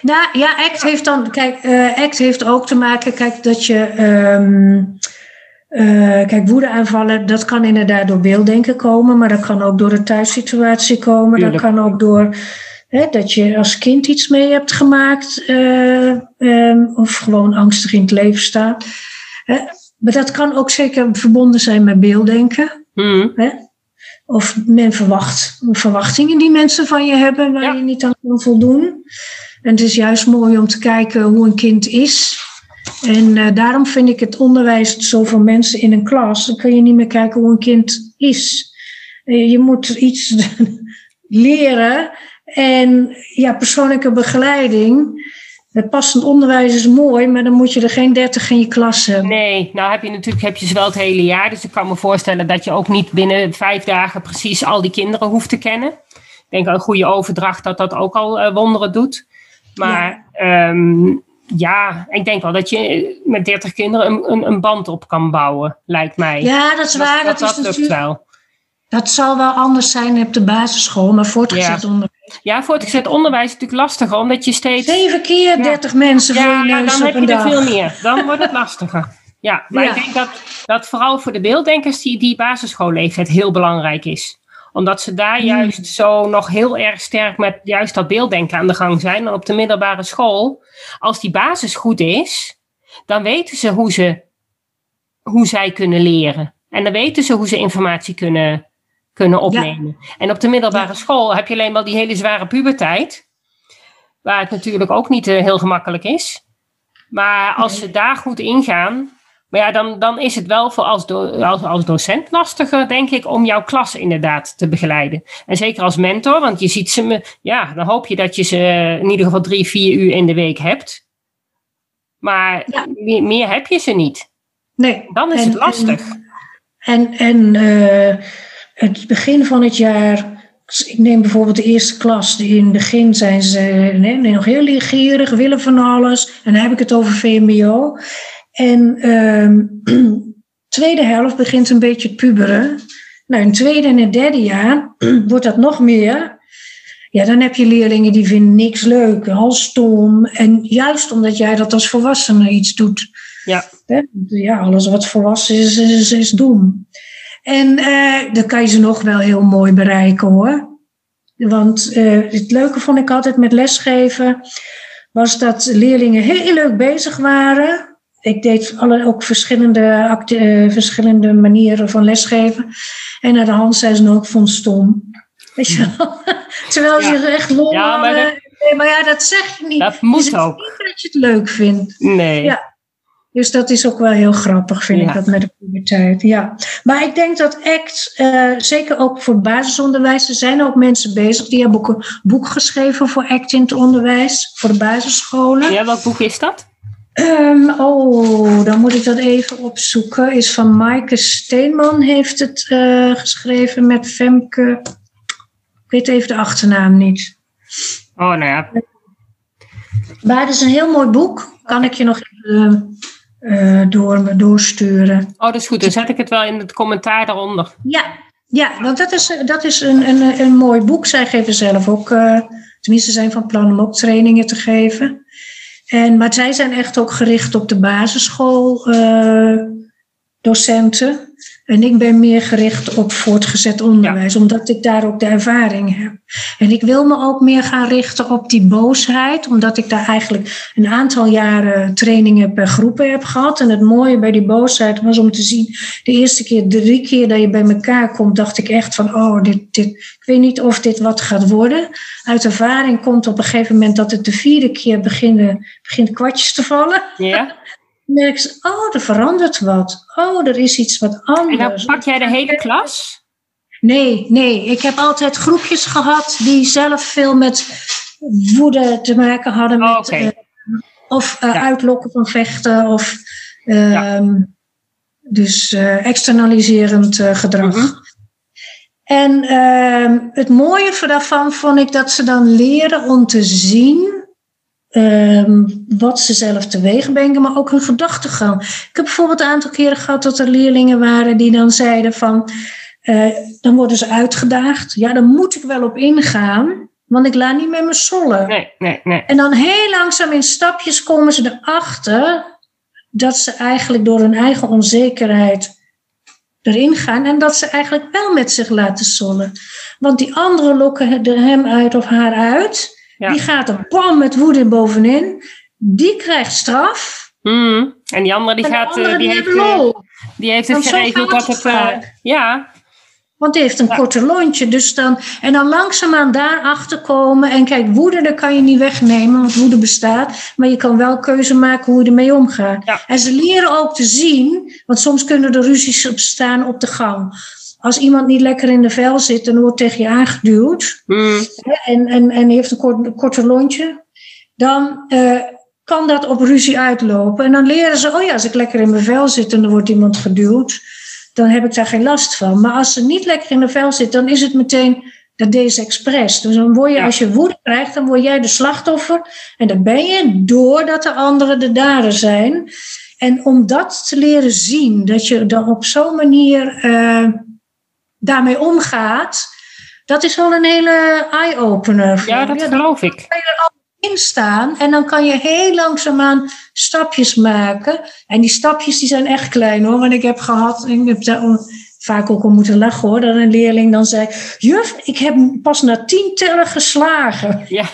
Nou ja, ACT heeft dan, kijk, uh, ACT heeft ook te maken, kijk, dat je, um, uh, kijk, woedeaanvallen, dat kan inderdaad door beelddenken komen, maar dat kan ook door de thuissituatie komen, dat kan ook door hè, dat je als kind iets mee hebt gemaakt, uh, um, of gewoon angstig in het leven staat. Hè? Maar dat kan ook zeker verbonden zijn met beelddenken. Mm. Hè? Of men verwacht verwachtingen die mensen van je hebben waar je niet aan kan voldoen. En het is juist mooi om te kijken hoe een kind is. En uh, daarom vind ik het onderwijs zoveel mensen in een klas. Dan kun je niet meer kijken hoe een kind is. Uh, je moet iets leren. En ja, persoonlijke begeleiding. Het passend onderwijs is mooi, maar dan moet je er geen dertig in je klas hebben. Nee, nou heb je natuurlijk heb je ze wel het hele jaar. Dus ik kan me voorstellen dat je ook niet binnen vijf dagen precies al die kinderen hoeft te kennen. Ik denk een goede overdracht dat dat ook al uh, wonderen doet. Maar ja. Ehm, ja, ik denk wel dat je met 30 kinderen een, een, een, band op kan bouwen, lijkt mij. Ja, dat is waar. Dat, dat, dat, lukt wel. Dat zal wel anders zijn op de basisschool, maar voortgezet ja. onderwijs. Ja, voortgezet onderwijs is natuurlijk lastiger, omdat je steeds... Zeven keer 30 mensen voor je neus dan heb je er veel meer. Dan wordt het lastiger. Ja, maar ik denk dat, dat vooral voor de beelddenkers die, die basisschoolleeftijd heel belangrijk is omdat ze daar hmm. juist zo nog heel erg sterk met juist dat beelddenken aan de gang zijn. En op de middelbare school, als die basis goed is, dan weten ze hoe, ze, hoe zij kunnen leren. En dan weten ze hoe ze informatie kunnen, kunnen opnemen. En op de middelbare school heb je alleen maar die hele zware puberteit. Waar het natuurlijk ook niet uh, heel gemakkelijk is. Maar als ze daar goed ingaan, maar ja, dan, dan is het wel voor als, als, als docent lastiger, denk ik, om jouw klas inderdaad te begeleiden. En zeker als mentor, want je ziet ze me, ja, dan hoop je dat je ze in ieder geval drie, vier uur in de week hebt. Maar meer, meer, heb je ze niet. Nee. Dan is het lastig. En, en, uh, het begin van het jaar ik neem bijvoorbeeld de eerste klas. Die in het begin zijn ze nee, nog heel leergierig, willen van alles. En dan heb ik het over VMBO. En um, tweede helft begint een beetje puberen. Nou, in het tweede en het derde jaar wordt dat nog meer. Ja, dan heb je leerlingen die vinden niks leuk, halstom. En juist omdat jij dat als volwassene iets doet. Ja. Ja, alles wat volwassen is, is, is dom. En uh, dan kan je ze nog wel heel mooi bereiken hoor. Want uh, het leuke vond ik altijd met lesgeven was dat leerlingen heel leuk bezig waren. Ik deed alle, ook verschillende, acte, verschillende manieren van lesgeven. En naar de hand zei ze ook vond stom. Weet je wel? Terwijl ja. ze echt lol ja, maar, dat, nee, maar ja, dat zeg je niet. Dat moet ook. Niet dat je het leuk vindt. Nee. Ja. Dus dat is ook wel heel grappig, vind ik dat met de puberteit. Ja. Maar ik denk dat ACT, uh, zeker ook voor basisonderwijs, er zijn ook mensen bezig die hebben ook een boek geschreven voor ACT in het onderwijs, voor de basisscholen. Ja, welk boek is dat? Um, oh, dan moet ik dat even opzoeken. Is van Maaike Steenman heeft het uh, geschreven met Femke. Ik weet even de achternaam niet. Oh, nou ja. Maar het is een heel mooi boek. Kan ik je nog even uh, door, doorsturen. Oh, dat is goed. Dan zet ik het wel in het commentaar daaronder. Ja, ja want dat is, dat is een, een, een mooi boek. Zij geven zelf ook, uh, tenminste zijn van plan om ook trainingen te geven. En, maar zij zijn echt ook gericht op de basisschooldocenten. En ik ben meer gericht op voortgezet onderwijs, omdat ik daar ook de ervaring heb. En ik wil me ook meer gaan richten op die boosheid, omdat ik daar eigenlijk een aantal jaren trainingen per groepen heb gehad. En het mooie bij die boosheid was om te zien, de eerste keer, drie keer dat je bij elkaar komt, dacht ik echt van, oh, dit, dit, ik weet niet of dit wat gaat worden. Uit ervaring komt op een gegeven moment dat het de vierde keer beginnen, begint kwartjes te vallen. Ja. merk ze, oh, er verandert wat. Oh, er is iets wat anders. En dan pak jij de hele klas? Nee, nee. Ik heb altijd groepjes gehad die zelf veel met woede te maken hadden. Oh, met, uh, of uh, ja. uitlokken van vechten. Of uh, ja. dus eh, externaliserend gedrag. Mm -hmm. En ehm, het mooie daarvan vond ik dat ze dan leren om te zien Um, wat ze zelf teweeg brengen, maar ook hun gedachtegang. Ik heb bijvoorbeeld een aantal keren gehad dat er leerlingen waren die dan zeiden van, uh, dan worden ze uitgedaagd. Ja, dan moet ik wel op ingaan, want ik laat niet met me sollen. Nee, nee, nee. En dan heel langzaam in stapjes komen ze erachter dat ze eigenlijk door hun eigen onzekerheid erin gaan en dat ze eigenlijk wel met zich laten sollen. Want die anderen lokken hem uit of haar uit. Ja. Die gaat er bam met woede bovenin. Die krijgt straf. Mm. En die andere die en gaat. Andere, die, die, heeft, lol. die heeft het geregeld dat het. Uh, ja. Want die heeft een ja. korte lontje. Dus dan, en dan langzaamaan daarachter komen. En kijk, woede dat kan je niet wegnemen, want woede bestaat. Maar je kan wel keuze maken hoe je ermee omgaat. Ja. En ze leren ook te zien, want soms kunnen er ruzies opstaan op de gang als iemand niet lekker in de vel zit en wordt tegen je aangeduwd mm. en, en, en heeft een, kort, een korte lontje, dan uh, kan dat op ruzie uitlopen. En dan leren ze, oh ja, als ik lekker in mijn vel zit en er wordt iemand geduwd, dan heb ik daar geen last van. Maar als ze niet lekker in de vel zit, dan is het meteen dat deze expres. Dus dan word je, ja. als je woede krijgt, dan word jij de slachtoffer. En dan ben je doordat de anderen de dader zijn. En om dat te leren zien, dat je dan op zo'n manier uh, daarmee omgaat, dat is wel een hele eye-opener. Ja, dat ja, geloof ik. Dan kan je er al in staan en dan kan je heel langzaamaan stapjes maken. En die stapjes die zijn echt klein hoor. Want ik heb gehad, ik heb daar vaak ook om moeten lachen hoor, dat een leerling dan zei: Juf, ik heb pas na tien tellen geslagen. Ja.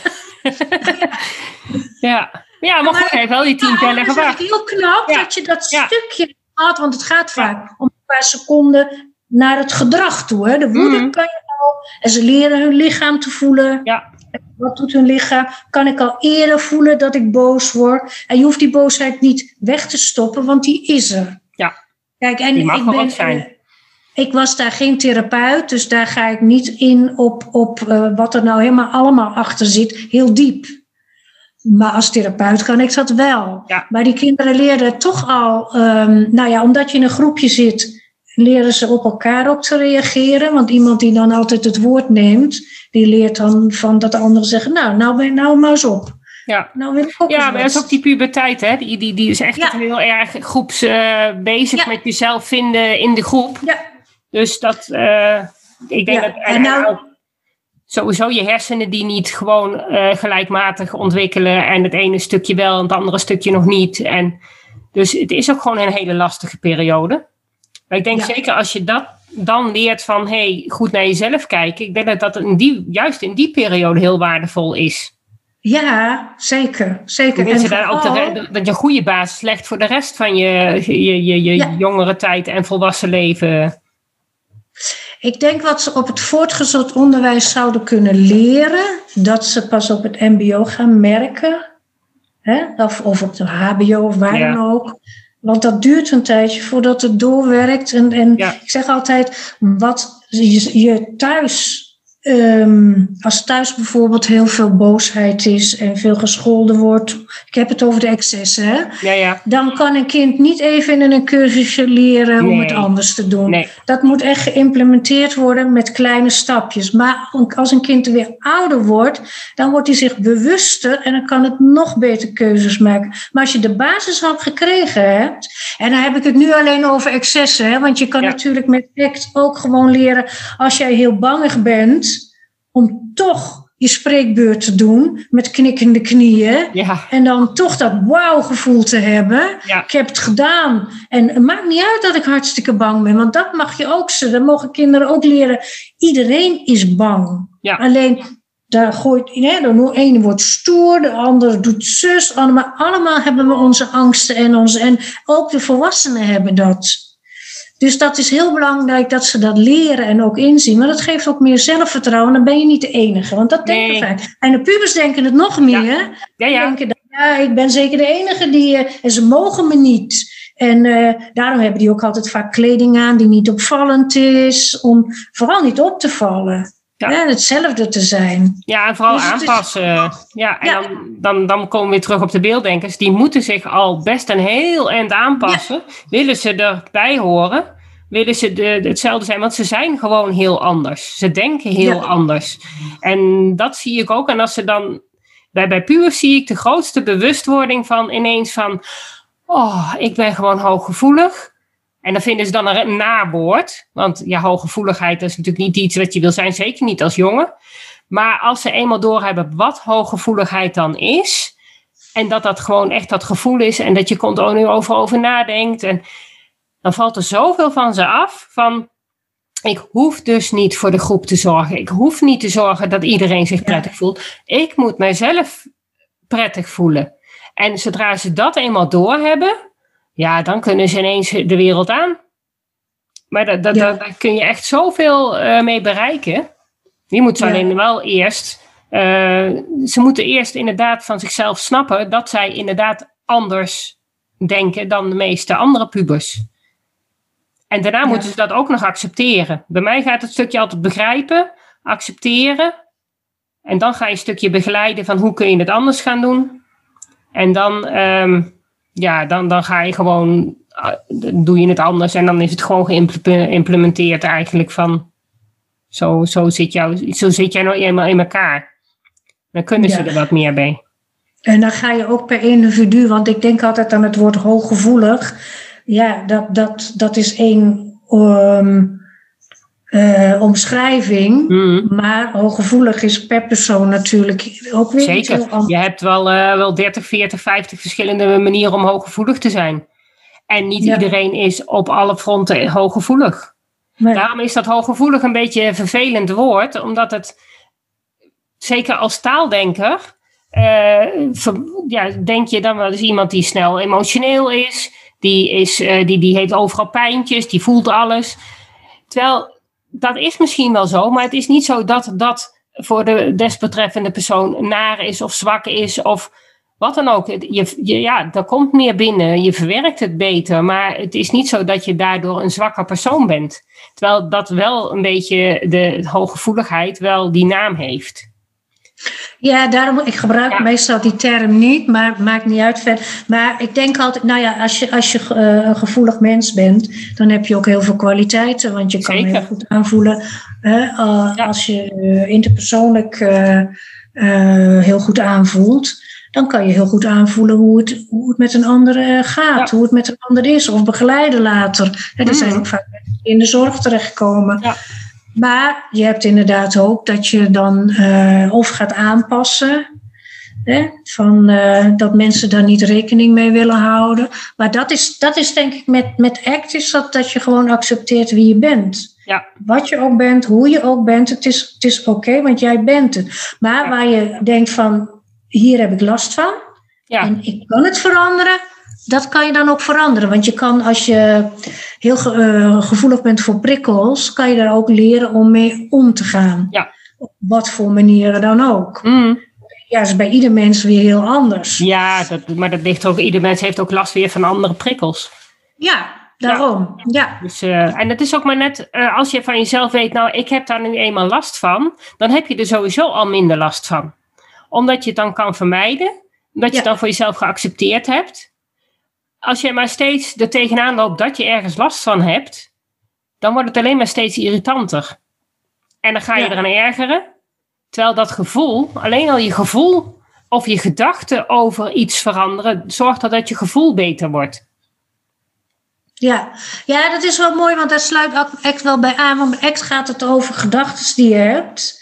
ja. Ja, maar, maar goed, hij heeft wel die tien tellen gewacht. Het is heel knap ja. dat je dat ja. stukje had, want het gaat vaak om een paar seconden naar het gedrag toe. Hè. De woede mm. kan je al. En ze leren hun lichaam te voelen. Ja. Wat doet hun lichaam? Kan ik al eerder voelen dat ik boos word? En je hoeft die boosheid niet weg te stoppen, want die is er. Ja. Kijk, en die mag ik ben, wat zijn. Ik was daar geen therapeut, dus daar ga ik niet in op, op uh, wat er nou helemaal allemaal achter zit, heel diep. Maar als therapeut kan ik dat wel. Ja. Maar die kinderen leren toch al, um, nou ja, omdat je in een groepje zit, leren ze op elkaar op te reageren. Want iemand die dan altijd het woord neemt, die leert dan van dat de anderen zeggen, nou, nou ben nou maar eens op. Ja, nou wil ik ook ja maar dat is ook die puberteit, hè? Die, die, die is echt ja. heel erg groeps uh, bezig ja. met jezelf vinden in de groep. Ja. Dus dat, uh, ik denk dat. En nou, sowieso je hersenen die niet gewoon uh, gelijkmatig ontwikkelen en het ene stukje wel en het andere stukje nog niet. En dus het is ook gewoon een hele lastige periode. Maar ik denk ja. zeker als je dat dan leert van hey, goed naar jezelf kijken. Ik denk dat dat in die, juist in die periode heel waardevol is. Ja, zeker. zeker. En daar ook dat je een goede basis legt voor de rest van je, je, je, je jongere tijd en volwassen leven. Ik denk wat ze op het voortgezet onderwijs zouden kunnen leren, dat ze pas op het MBO gaan merken, hè? Of, of op de HBO of waar dan ook. Want dat duurt een tijdje voordat het doorwerkt. En, en ik zeg altijd, wat je, je thuis Um, als thuis bijvoorbeeld heel veel boosheid is en veel gescholden wordt, ik heb het over de excessen, hè? Ja, ja. dan kan een kind niet even in een cursusje leren om het anders te doen. Nee. Dat moet echt geïmplementeerd worden met kleine stapjes. Maar als een kind weer ouder wordt, dan wordt hij zich bewuster en dan kan het nog beter keuzes maken. Maar als je de basis al gekregen hebt, en dan heb ik het nu alleen over excessen, hè? want je kan natuurlijk met ACT ook gewoon leren als jij heel bangig bent om toch je spreekbeurt te doen met knikkende knieën. Ja. En dan toch dat wauw-gevoel te hebben. Ik heb het gedaan. En het maakt niet uit dat ik hartstikke bang ben, want dat mag je ook. Dat mogen kinderen ook leren. Iedereen is bang. Ja. Alleen daar gooit, hè, de ene wordt stoer, de andere doet zus. Allemaal, allemaal hebben we onze angsten en onze. En ook de volwassenen hebben dat. Dus dat is heel belangrijk dat ze dat leren en ook inzien. Maar dat geeft ook meer zelfvertrouwen. Dan ben je niet de enige. Want dat denken vaak. En de pubers denken het nog meer. Ja. Ja, ja. denken, dat, ja, ik ben zeker de enige die... Uh, en ze mogen me niet. En uh, daarom hebben die ook altijd vaak kleding aan die niet opvallend is. Om vooral niet op te vallen. Ja. hetzelfde te zijn. Ja, en vooral dus aanpassen. Ja, en ja. Dan, dan, dan komen we weer terug op de beelddenkers. Die moeten zich al best een heel eind aanpassen. Willen ze erbij horen? Willen ze de, hetzelfde zijn? Want ze zijn gewoon heel anders. Ze denken heel anders. En dat zie ik ook. En als ze dan... Bij, bij puur zie ik de grootste bewustwording van ineens van... Oh, ik ben gewoon hooggevoelig. En dan vinden ze dan een nawoord. Want ja, hooggevoeligheid is natuurlijk niet iets wat je wil zijn, zeker niet als jongen. Maar als ze eenmaal doorhebben wat hooggevoeligheid dan is. En dat dat gewoon echt dat gevoel is. En dat je continu over, over nadenkt. En dan valt er zoveel van ze af. Van ik hoef dus niet voor de groep te zorgen. Ik hoef niet te zorgen dat iedereen zich prettig voelt. Ik moet mijzelf prettig voelen. En zodra ze dat eenmaal doorhebben, ja, dan kunnen ze ineens de wereld aan. Maar dat, dat, daar kun je echt zoveel uh, mee bereiken. Die moet ze ja. alleen wel eerst. Uh, ze moeten eerst inderdaad van zichzelf snappen dat zij inderdaad anders denken dan de meeste andere pubers. En daarna ja. moeten ze dat ook nog accepteren. Bij mij gaat het stukje altijd begrijpen, accepteren. En dan ga je een stukje begeleiden van hoe kun je het anders gaan doen. En dan um, ja, dan, dan ga je gewoon, doe je het anders en dan is het gewoon geïmplementeerd eigenlijk van, zo, zo, zit, jou, zo zit jij nou eenmaal in elkaar. Dan kunnen ze er wat meer bij. En dan ga je ook per individu, want ik denk altijd aan het woord hooggevoelig. Ja, dat, dat, dat is één um, uh, omschrijving. Mm. Maar hooggevoelig is per persoon natuurlijk ook weer Zeker. Heel. Je hebt wel, uh, wel 30, 40, 50 verschillende manieren om hooggevoelig te zijn. En niet ja. iedereen is op alle fronten hooggevoelig. Nee. Daarom is dat hooggevoelig een beetje een vervelend woord, omdat het, zeker als taaldenker, uh, ver, ja, denk je dan wel eens iemand die snel emotioneel is, die, is die, die heeft overal pijntjes, die voelt alles. Terwijl dat is misschien wel zo, maar het is niet zo dat dat voor de desbetreffende persoon naar is of zwak is of wat dan ook. Je, ja, daar komt meer binnen, je verwerkt het beter, maar het is niet zo dat je daardoor een zwakke persoon bent. Terwijl dat wel een beetje de hooggevoeligheid wel die naam heeft. Ja, daarom, ik gebruik ja. meestal die term niet, maar maakt niet uit verder. Maar ik denk altijd, nou ja, als je, als je uh, een gevoelig mens bent, dan heb je ook heel veel kwaliteiten, want je kan Zeker. heel goed aanvoelen. Uh, ja. Als je interpersoonlijk heel goed aanvoelt, dan kan je heel goed aanvoelen hoe het, hoe het met een ander gaat, ja. hoe het met een ander is, of begeleiden later. Er mm. zijn ook vaak in de zorg terechtgekomen. Ja. Maar je hebt inderdaad ook dat je dan uh, of gaat aanpassen. Hè, van, uh, dat mensen daar niet rekening mee willen houden. Maar dat is, dat is denk ik met, met ACT is dat, dat je gewoon accepteert wie je bent. Ja. Wat je ook bent, hoe je ook bent, het is, het is oké, okay, want jij bent het. Maar ja. waar je denkt van, hier heb ik last van. Ja. En ik kan het veranderen. Dat kan je dan ook veranderen. Want je kan, als je heel eh, gevoelig bent voor prikkels, kan je daar ook leren om mee om te gaan. Ja. Op wat voor manieren dan ook. Mm. Ja, is bij ieder mens weer heel anders. Ja, dat, maar dat ligt ook, ieder mens heeft ook last weer van andere prikkels. Ja, daarom. Ja. Dus, uh, en het is ook maar net, uh, als je van jezelf weet, nou, ik heb daar nu eenmaal last van, dan heb je er sowieso al minder last van. Omdat je het dan kan vermijden, omdat je het dan voor jezelf geaccepteerd hebt. Als je maar steeds er tegenaan loopt dat je ergens last van hebt, dan wordt het alleen maar steeds irritanter. En dan ga je ja. eraan ergeren. Terwijl dat gevoel, alleen al je gevoel of je gedachten over iets veranderen, zorgt dat je gevoel beter wordt. Ja. ja, dat is wel mooi, want daar sluit echt wel bij aan. Want bij ACT gaat het over gedachten die je hebt.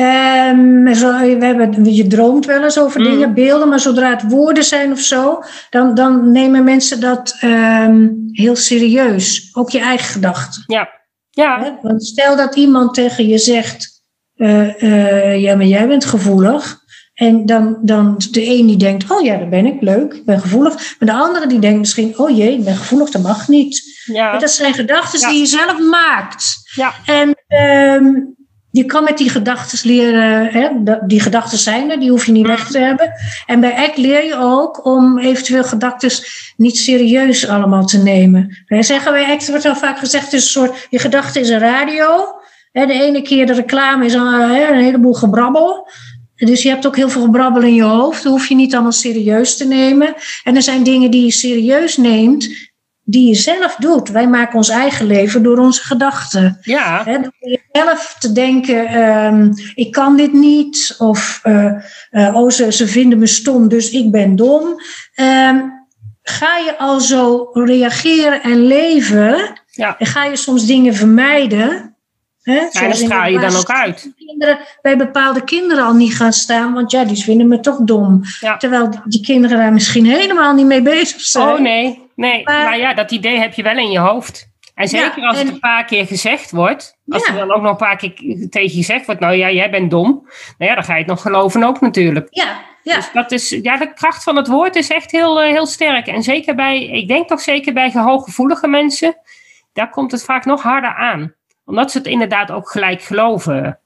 Um, zo, we hebben, je droomt wel eens over mm. dingen, beelden, maar zodra het woorden zijn of zo, dan, dan nemen mensen dat um, heel serieus. Ook je eigen gedachten. Ja. ja. Want stel dat iemand tegen je zegt: uh, uh, Ja, maar jij bent gevoelig. En dan, dan de een die denkt, oh ja, daar ben ik, leuk, ik ben gevoelig. Maar de andere die denkt misschien, oh jee, ik ben gevoelig, dat mag niet. Ja. Dat zijn gedachten die je zelf maakt. Ja. En um, je kan met die gedachten leren, hè, die gedachten zijn er, die hoef je niet weg te hebben. En bij ACT leer je ook om eventueel gedachten niet serieus allemaal te nemen. Wij zeggen bij ACT, wordt al vaak gezegd, is een soort, je gedachte is een radio. Hè, de ene keer de reclame is een, een heleboel gebrabbel. Dus je hebt ook heel veel gebrabbel in je hoofd. Dat hoef je niet allemaal serieus te nemen. En er zijn dingen die je serieus neemt, die je zelf doet. Wij maken ons eigen leven door onze gedachten. Ja. He, door jezelf te denken, um, ik kan dit niet. Of, uh, uh, oh, ze, ze vinden me stom, dus ik ben dom. Um, ga je al zo reageren en leven... Ja. En ga je soms dingen vermijden... Hè, ja, straal je dan ook uit. Kinderen, bij bepaalde kinderen al niet gaan staan, want ja, die vinden me toch dom. Ja. Terwijl die kinderen daar misschien helemaal niet mee bezig zijn. Oh nee, nee. Maar, maar ja, dat idee heb je wel in je hoofd. En zeker ja, als het een paar keer gezegd wordt, als ja. er dan ook nog een paar keer tegen je gezegd wordt, nou ja, jij bent dom. Nou ja, dan ga je het nog geloven ook natuurlijk. Ja, ja. Dus dat is, ja, de kracht van het woord is echt heel, uh, heel sterk. En zeker bij, ik denk toch zeker bij hooggevoelige mensen, daar komt het vaak nog harder aan omdat ze het inderdaad ook gelijk geloven.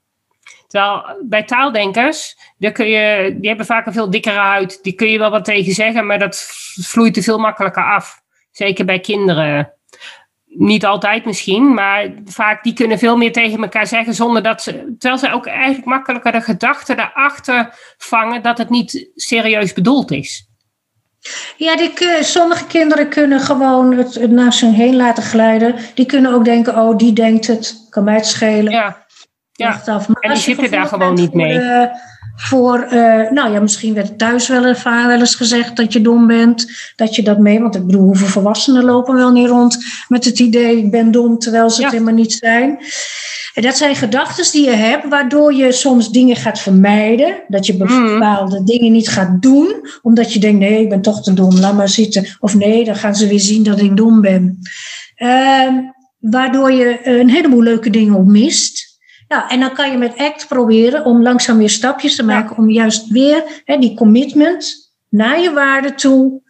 Terwijl bij taaldenkers, daar kun je, die hebben vaak een veel dikkere huid. Die kun je wel wat tegen zeggen, maar dat vloeit er veel makkelijker af. Zeker bij kinderen. Niet altijd misschien, maar vaak die kunnen veel meer tegen elkaar zeggen zonder dat ze. Terwijl ze ook eigenlijk makkelijker de gedachte daarachter vangen dat het niet serieus bedoeld is. Ja, die, sommige kinderen kunnen gewoon het, het naast zich heen laten glijden. Die kunnen ook denken, oh, die denkt het, kan mij het schelen. Ja, ja. Maar en die zitten daar gewoon niet mee. Voor, uh, nou ja, misschien werd thuis wel, wel eens gezegd dat je dom bent. Dat je dat mee, want ik bedoel, hoeveel volwassenen lopen wel niet rond met het idee, ik ben dom, terwijl ze ja. het helemaal niet zijn. En dat zijn gedachten die je hebt, waardoor je soms dingen gaat vermijden. Dat je bepaalde mm. dingen niet gaat doen, omdat je denkt: nee, ik ben toch te dom, laat maar zitten. Of nee, dan gaan ze weer zien dat ik dom ben. Uh, waardoor je een heleboel leuke dingen op mist. Nou, en dan kan je met ACT proberen om langzaam weer stapjes te maken, ja. om juist weer hè, die commitment naar je waarde toe,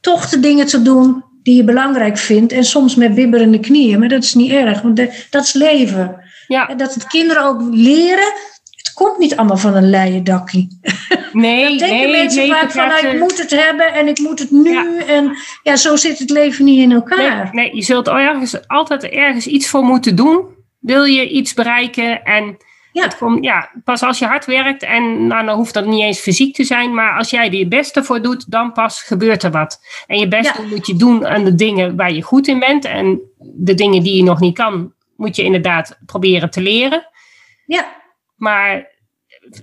toch de dingen te doen die je belangrijk vindt. En soms met bibberende knieën, maar dat is niet erg, want de, dat is leven. Ja. Dat het kinderen ook leren, het komt niet allemaal van een leien dakkie. Nee, dat denken nee, mensen nee, vaak van, nou, ik moet het hebben en ik moet het nu. Ja. En ja, zo zit het leven niet in elkaar. Nee, nee je zult ergens, altijd ergens iets voor moeten doen. Wil je iets bereiken en ja. Het komt, ja, pas als je hard werkt en nou, dan hoeft dat niet eens fysiek te zijn, maar als jij er je beste voor doet, dan pas gebeurt er wat. En je beste ja. moet je doen aan de dingen waar je goed in bent en de dingen die je nog niet kan, moet je inderdaad proberen te leren. Ja. Maar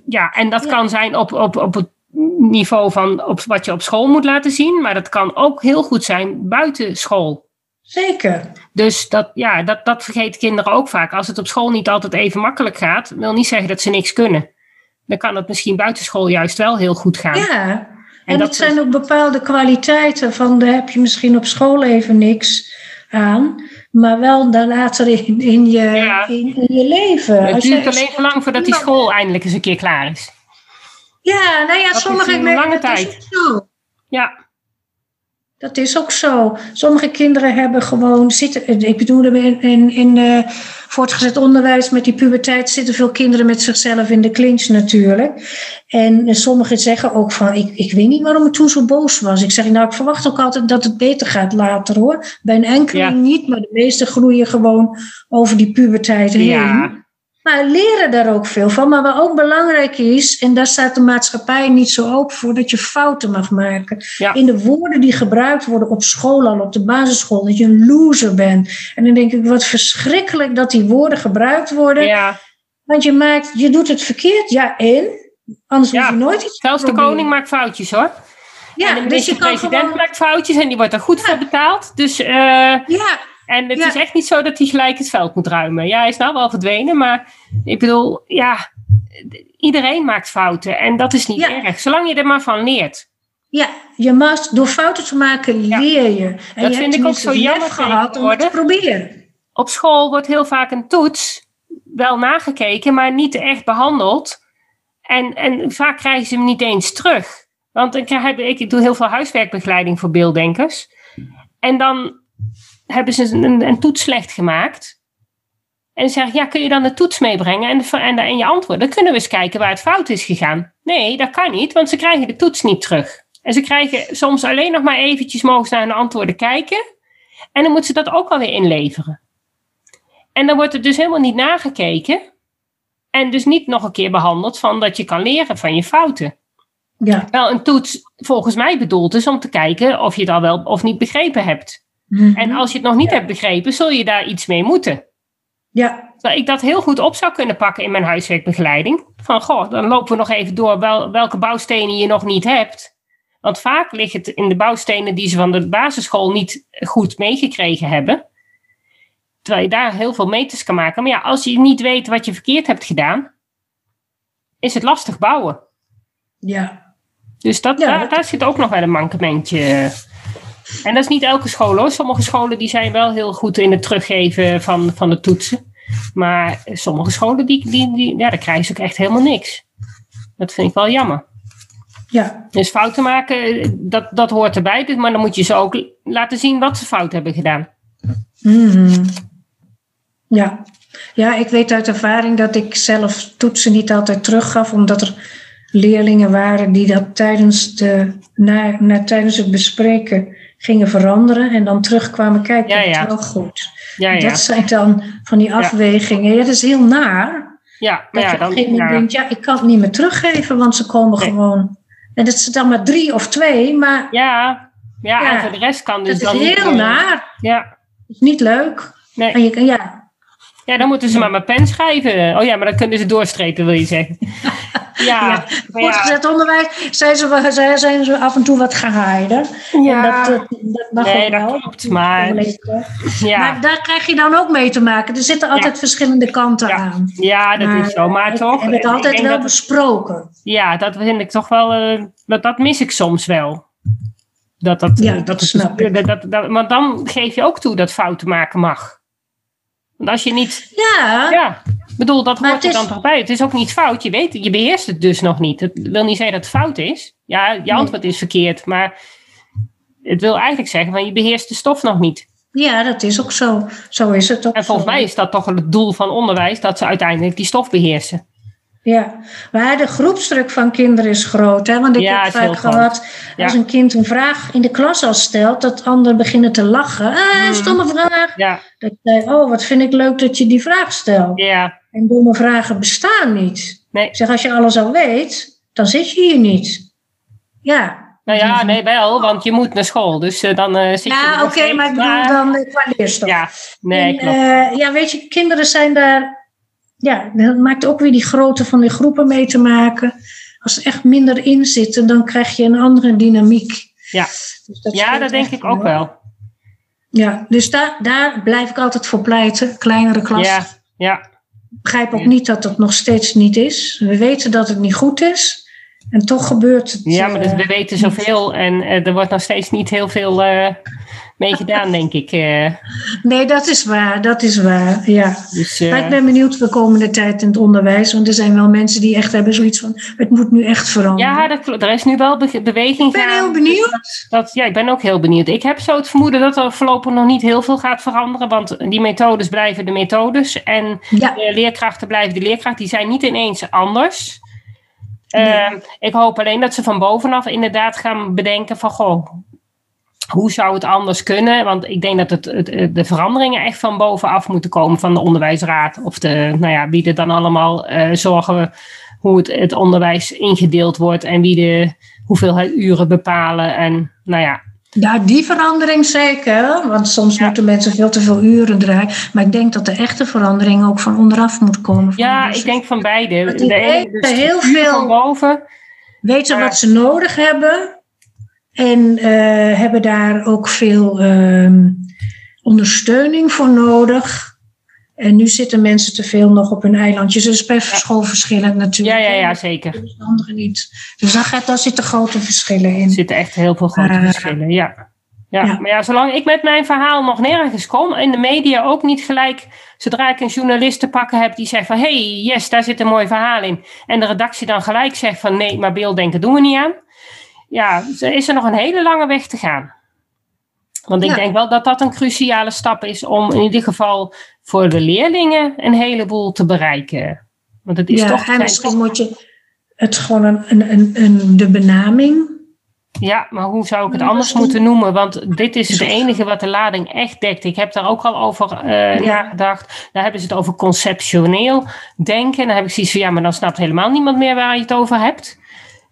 ja, en dat ja. kan zijn op, op, op het niveau van op wat je op school moet laten zien, maar dat kan ook heel goed zijn buiten school. Zeker. Dus dat, ja, dat, dat vergeten kinderen ook vaak. Als het op school niet altijd even makkelijk gaat, wil niet zeggen dat ze niks kunnen. Dan kan het misschien buitenschool juist wel heel goed gaan. Ja, en, en dat zijn ook bepaalde kwaliteiten van daar heb je misschien op school even niks aan. Maar wel dan later in, in, je, ja. in, in, je leven. Het Als duurt je, alleen lang voordat die school eindelijk eens een keer klaar is. Ja, nou ja, sommige een lange tijd. Ja. Dat is ook zo. Sommige kinderen hebben gewoon zitten. Ik bedoel, in, in, in uh, voortgezet onderwijs met die puberteit zitten veel kinderen met zichzelf in de clinch natuurlijk. En sommigen zeggen ook van: ik, ik weet niet waarom ik toen zo boos was. Ik zeg, nou, ik verwacht ook altijd dat het beter gaat later hoor. Bij een enkeling niet, maar de meeste groeien gewoon over die puberteit heen. Ja. Maar leren daar ook veel van. Maar wat ook belangrijk is, en daar staat de maatschappij niet zo open voor, dat je fouten mag maken. In de woorden die gebruikt worden op school al, op de basisschool, dat je een loser bent. En dan denk ik, wat verschrikkelijk dat die woorden gebruikt worden. Ja. Want je, maakt, je doet het verkeerd, ja, en? Anders ja. je nooit iets Zelfs de koning maakt foutjes hoor. Ja, en de dus je president gewoon... maakt foutjes en die wordt er goed voor betaald. Dus uh, ja. En het is echt niet zo dat hij gelijk het veld moet ruimen. Ja, hij is nou wel verdwenen, maar ik bedoel, ja, iedereen maakt fouten en dat is niet erg, zolang je er maar van leert. Ja, je mag, door fouten te maken leer je. En dat je vind ik ook zo jammer gehad om te proberen. Op school wordt heel vaak een toets wel nagekeken, maar niet echt behandeld. En, en vaak krijgen ze hem niet eens terug. Want ik, heb, ik doe heel veel huiswerkbegeleiding voor beelddenkers. En dan hebben ze een, een, toets slecht gemaakt. En zeggen, ja, kun je dan de toets meebrengen en, de, en, en je antwoord? Dan kunnen we eens kijken waar het fout is gegaan. Nee, dat kan niet, want ze krijgen de toets niet terug. En ze krijgen soms alleen nog maar eventjes mogen ze naar de antwoorden kijken. En dan moeten ze dat ook alweer inleveren. En dan wordt het dus helemaal niet nagekeken. En dus niet nog een keer behandeld van dat je kan leren van je fouten. Ja. Wel een toets volgens mij bedoeld is om te kijken of je het al wel of niet begrepen hebt. Mhm. En als je het nog niet hebt begrepen, zul je daar iets mee moeten. Ja. Dat ik dat heel goed op zou kunnen pakken in mijn huiswerkbegeleiding. Van, goh, dan lopen we nog even door wel, welke bouwstenen je nog niet hebt. Want vaak ligt het in de bouwstenen die ze van de basisschool niet goed meegekregen hebben. Terwijl je daar heel veel meters kan maken. Maar ja, als je niet weet wat je verkeerd hebt gedaan, is het lastig bouwen. Ja. Dus dat, daar, daar zit ook nog wel een mankementje en dat is niet elke school hoor. Sommige scholen die zijn wel heel goed in het teruggeven van, van de toetsen. Maar sommige scholen, die, die, die, ja, daar krijgen ze ook echt helemaal niks. Dat vind ik wel jammer. Ja. Dus fouten maken, dat, dat hoort erbij. Maar dan moet je ze ook laten zien wat ze fout hebben gedaan. Mm Ja. ja, ik weet uit ervaring dat ik zelf toetsen niet altijd teruggaf. Omdat er leerlingen waren die dat tijdens, de, na, na, tijdens het bespreken gingen veranderen en dan terugkwamen kijken, ja, ja. wel goed. Ja, ja. Dat zijn dan van die afwegingen. Ja, dat is heel naar. Ja, maar dat je op denkt, ja, ik kan het niet meer teruggeven, want ze komen gewoon... En dat is dan maar drie of twee, maar... Ja, ja, en voor de rest kan dus dat dan... is heel naar. Ja. Dat is niet leuk. Nee. En je, ja, ja, dan moeten ze maar met pen schrijven. Oh ja, maar dan kunnen ze doorstrepen, wil je zeggen. Ja, ja. Voortgezet onderwijs zijn ze, zijn ze af en toe wat gehaaide. Ja. dat, dat mag nee, dat wel. klopt. Maar, ja. maar daar krijg je dan ook mee te maken. Er zitten altijd verschillende kanten aan. Ja, dat is zo. Maar toch. En het altijd wel besproken. Ja, dat vind ik toch wel. Uh, dat, dat mis ik soms wel. Dat, dat, ja, dat, dat snap ik. Dat, dat, want dan geef je ook toe dat fouten maken mag. Want als je niet. Ja. Ja. Ik bedoel, dat hoort er dan toch bij. Het is ook niet fout. Je weet, je beheerst het dus nog niet. Het wil niet zeggen dat het fout is. Ja, je antwoord is verkeerd. Maar het wil eigenlijk zeggen van je beheerst de stof nog niet. Ja, dat is ook zo. Zo is het ook. En volgens mij is dat toch het doel van onderwijs, dat ze uiteindelijk die stof beheersen. Ja, maar de groepsdruk van kinderen is groot. Hè? Want ik heb vaak gehad, als een kind een vraag in de klas al stelt, dat anderen beginnen te lachen. Ah, mm. stomme vraag. Ja. Dat ik oh, wat vind ik leuk dat je die vraag stelt. Ja. En domme vragen bestaan niet. Nee. Ik zeg, als je alles al weet, dan zit je hier niet. Ja. Nou ja, nee, wel, want je moet naar school. Dus uh, dan uh, zit ja, je... Ja, oké, maar ik bedoel dan uh, qua leerstof. Ja, nee, klopt. ja, weet je, kinderen zijn daar ja, dat maakt ook weer die grootte van die groepen mee te maken. Als er echt minder in zitten, dan krijg je een andere dynamiek. Ja, dus dat, ja, dat denk ik ook wel. Ja, dus daar, daar blijf ik altijd voor pleiten. Kleinere klassen. Ja, ja. Ik begrijp ook niet dat dat nog steeds niet is. We weten dat het niet goed is. En toch gebeurt het. Ja, maar dus we weten zoveel en uh, er wordt nog steeds niet heel veel uh, mee gedaan, denk ik. Uh. Nee, dat is waar. Dat is waar, ja. Dus, uh, maar ik ben benieuwd de komende tijd in het onderwijs. Want er zijn wel mensen die echt hebben zoiets van... het moet nu echt veranderen. Ja, dat, er is nu wel beweging Ik ben heel benieuwd. dat, ja, ik ben ook heel benieuwd. Ik heb zo het vermoeden dat er voorlopig nog niet heel veel gaat veranderen. Want die methodes blijven de methodes. En de leerkrachten blijven de leerkrachten. Die zijn niet ineens anders. Ehm, ik hoop alleen dat ze van bovenaf inderdaad gaan bedenken van goh, hoe zou het anders kunnen? Want ik denk dat het, het, de veranderingen echt van bovenaf moeten komen van de onderwijsraad. Of de, nou ja, wie er dan allemaal uh, zorgen hoe het, het onderwijs ingedeeld wordt en wie de hoeveelheid uren bepalen. En nou ja, ja, die verandering zeker. Want soms moeten mensen veel te veel uren draaien. Maar ik denk dat de echte verandering ook van onderaf moet komen. Ja, ik denk van beide. De dus heel veel van boven. weten wat ze nodig hebben. En uh, hebben daar ook veel uh, ondersteuning voor nodig. En nu zitten mensen te veel nog op hun eilandjes. Dus per school verschillend natuurlijk. Ja, ja, ja zeker. Dus niet. Dus daar, gaat, daar zitten grote verschillen in. Er zitten echt heel veel grote uh, verschillen, ja. ja. Ja, maar ja, zolang ik met mijn verhaal nog nergens kom, in de media ook niet gelijk, zodra ik een journalist te pakken heb die zegt van, hey, yes, daar zit een mooi verhaal in. En de redactie dan gelijk zegt van, nee, maar beelddenken doen we niet aan. Ja, is er nog een hele lange weg te gaan. Want ik denk wel dat dat een cruciale stap is om in ieder geval voor de leerlingen een heleboel te bereiken. Want het is ja, toch. En misschien moet je het gewoon een, een, een, de benaming. Ja, maar hoe zou ik het anders moeten noemen? Want dit is het enige wat de lading echt dekt. Ik heb daar ook al over uh, nagedacht. Daar hebben ze het over conceptioneel denken. Dan heb ik zoiets van ja, maar dan snapt helemaal niemand meer waar je het over hebt.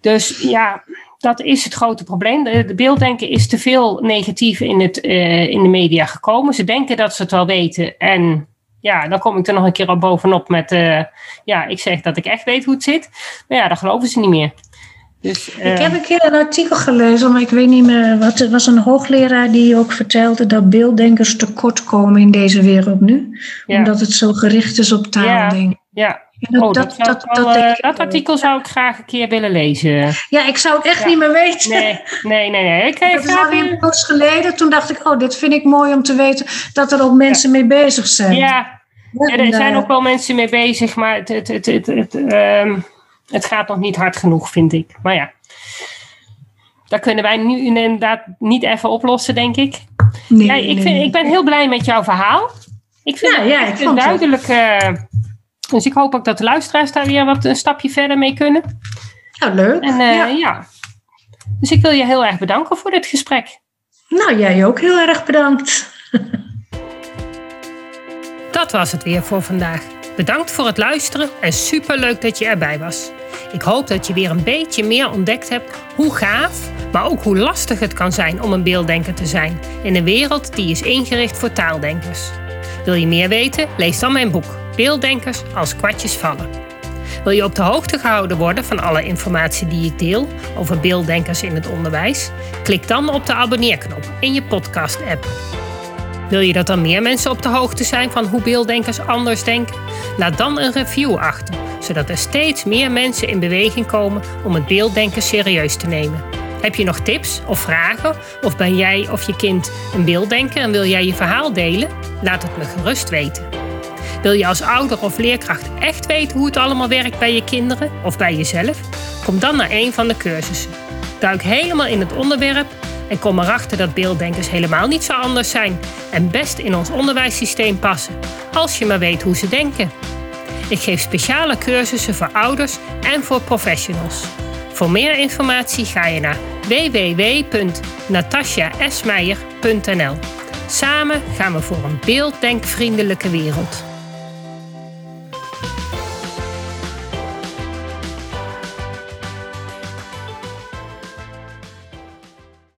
Dus ja, dat is het grote probleem. De, beelddenken is te veel negatief in, het, uh, in de media gekomen. Ze denken dat ze het wel weten. En ja, dan kom ik er nog een keer op bovenop met... Uh, ja, ik zeg dat ik echt weet hoe het zit. Maar ja, dan geloven ze niet meer. Dus, uh, ik heb een keer een artikel gelezen, maar ik weet niet meer wat. Het was een hoogleraar die ook vertelde dat beelddenkers tekort komen in deze wereld nu. Ja. Omdat het zo gericht is op taaldenken. Ja, ja. Dat, oh, dat, dat, dat, uh, dat, artikel zou ik graag een keer willen lezen. Ja, ik zou het echt ja. niet meer weten. Nee, nee, nee. nee. Ik dat is al een poos geleden. Toen dacht ik, oh, dit vind ik mooi om te weten dat er ook mensen mee bezig zijn. Ja, ja er zijn ook wel mensen mee bezig, maar het, het, het, het, het, um, het gaat nog niet hard genoeg, vind ik. Maar ja, dat kunnen wij nu inderdaad niet even oplossen, denk ik. Nee, ja, ik, vind, ik ben heel blij met jouw verhaal. Ik vind ja, ja, het een duidelijke dus ik hoop ook dat de luisteraars daar weer wat een stapje verder mee kunnen. Nou, leuk. En, uh, ja. ja. Dus ik wil je heel erg bedanken voor dit gesprek. Nou, jij ook heel erg bedankt. Dat was het weer voor vandaag. Bedankt voor het luisteren en superleuk dat je erbij was. Ik hoop dat je weer een beetje meer ontdekt hebt hoe gaaf, maar ook hoe lastig het kan zijn om een beelddenker te zijn in een wereld die is ingericht voor taaldenkers. Wil je meer weten? Lees dan mijn boek Beelddenkers als kwartjes vallen. Wil je op de hoogte gehouden worden van alle informatie die ik deel over beelddenkers in het onderwijs? Klik dan op de abonneerknop in je podcast-app. Wil je dat dan meer mensen op de hoogte zijn van hoe beelddenkers anders denken? Laat dan een review achter, zodat er steeds meer mensen in beweging komen om het beelddenken serieus te nemen. Heb je nog tips of vragen? Of ben jij of je kind een beelddenker en wil jij je verhaal delen? Laat het me gerust weten. Wil je als ouder of leerkracht echt weten hoe het allemaal werkt bij je kinderen of bij jezelf? Kom dan naar een van de cursussen. Duik helemaal in het onderwerp en kom erachter dat beelddenkers helemaal niet zo anders zijn en best in ons onderwijssysteem passen, als je maar weet hoe ze denken. Ik geef speciale cursussen voor ouders en voor professionals. Voor meer informatie ga je naar www.natasjaesmeijer.nl. Samen gaan we voor een beelddenkvriendelijke wereld.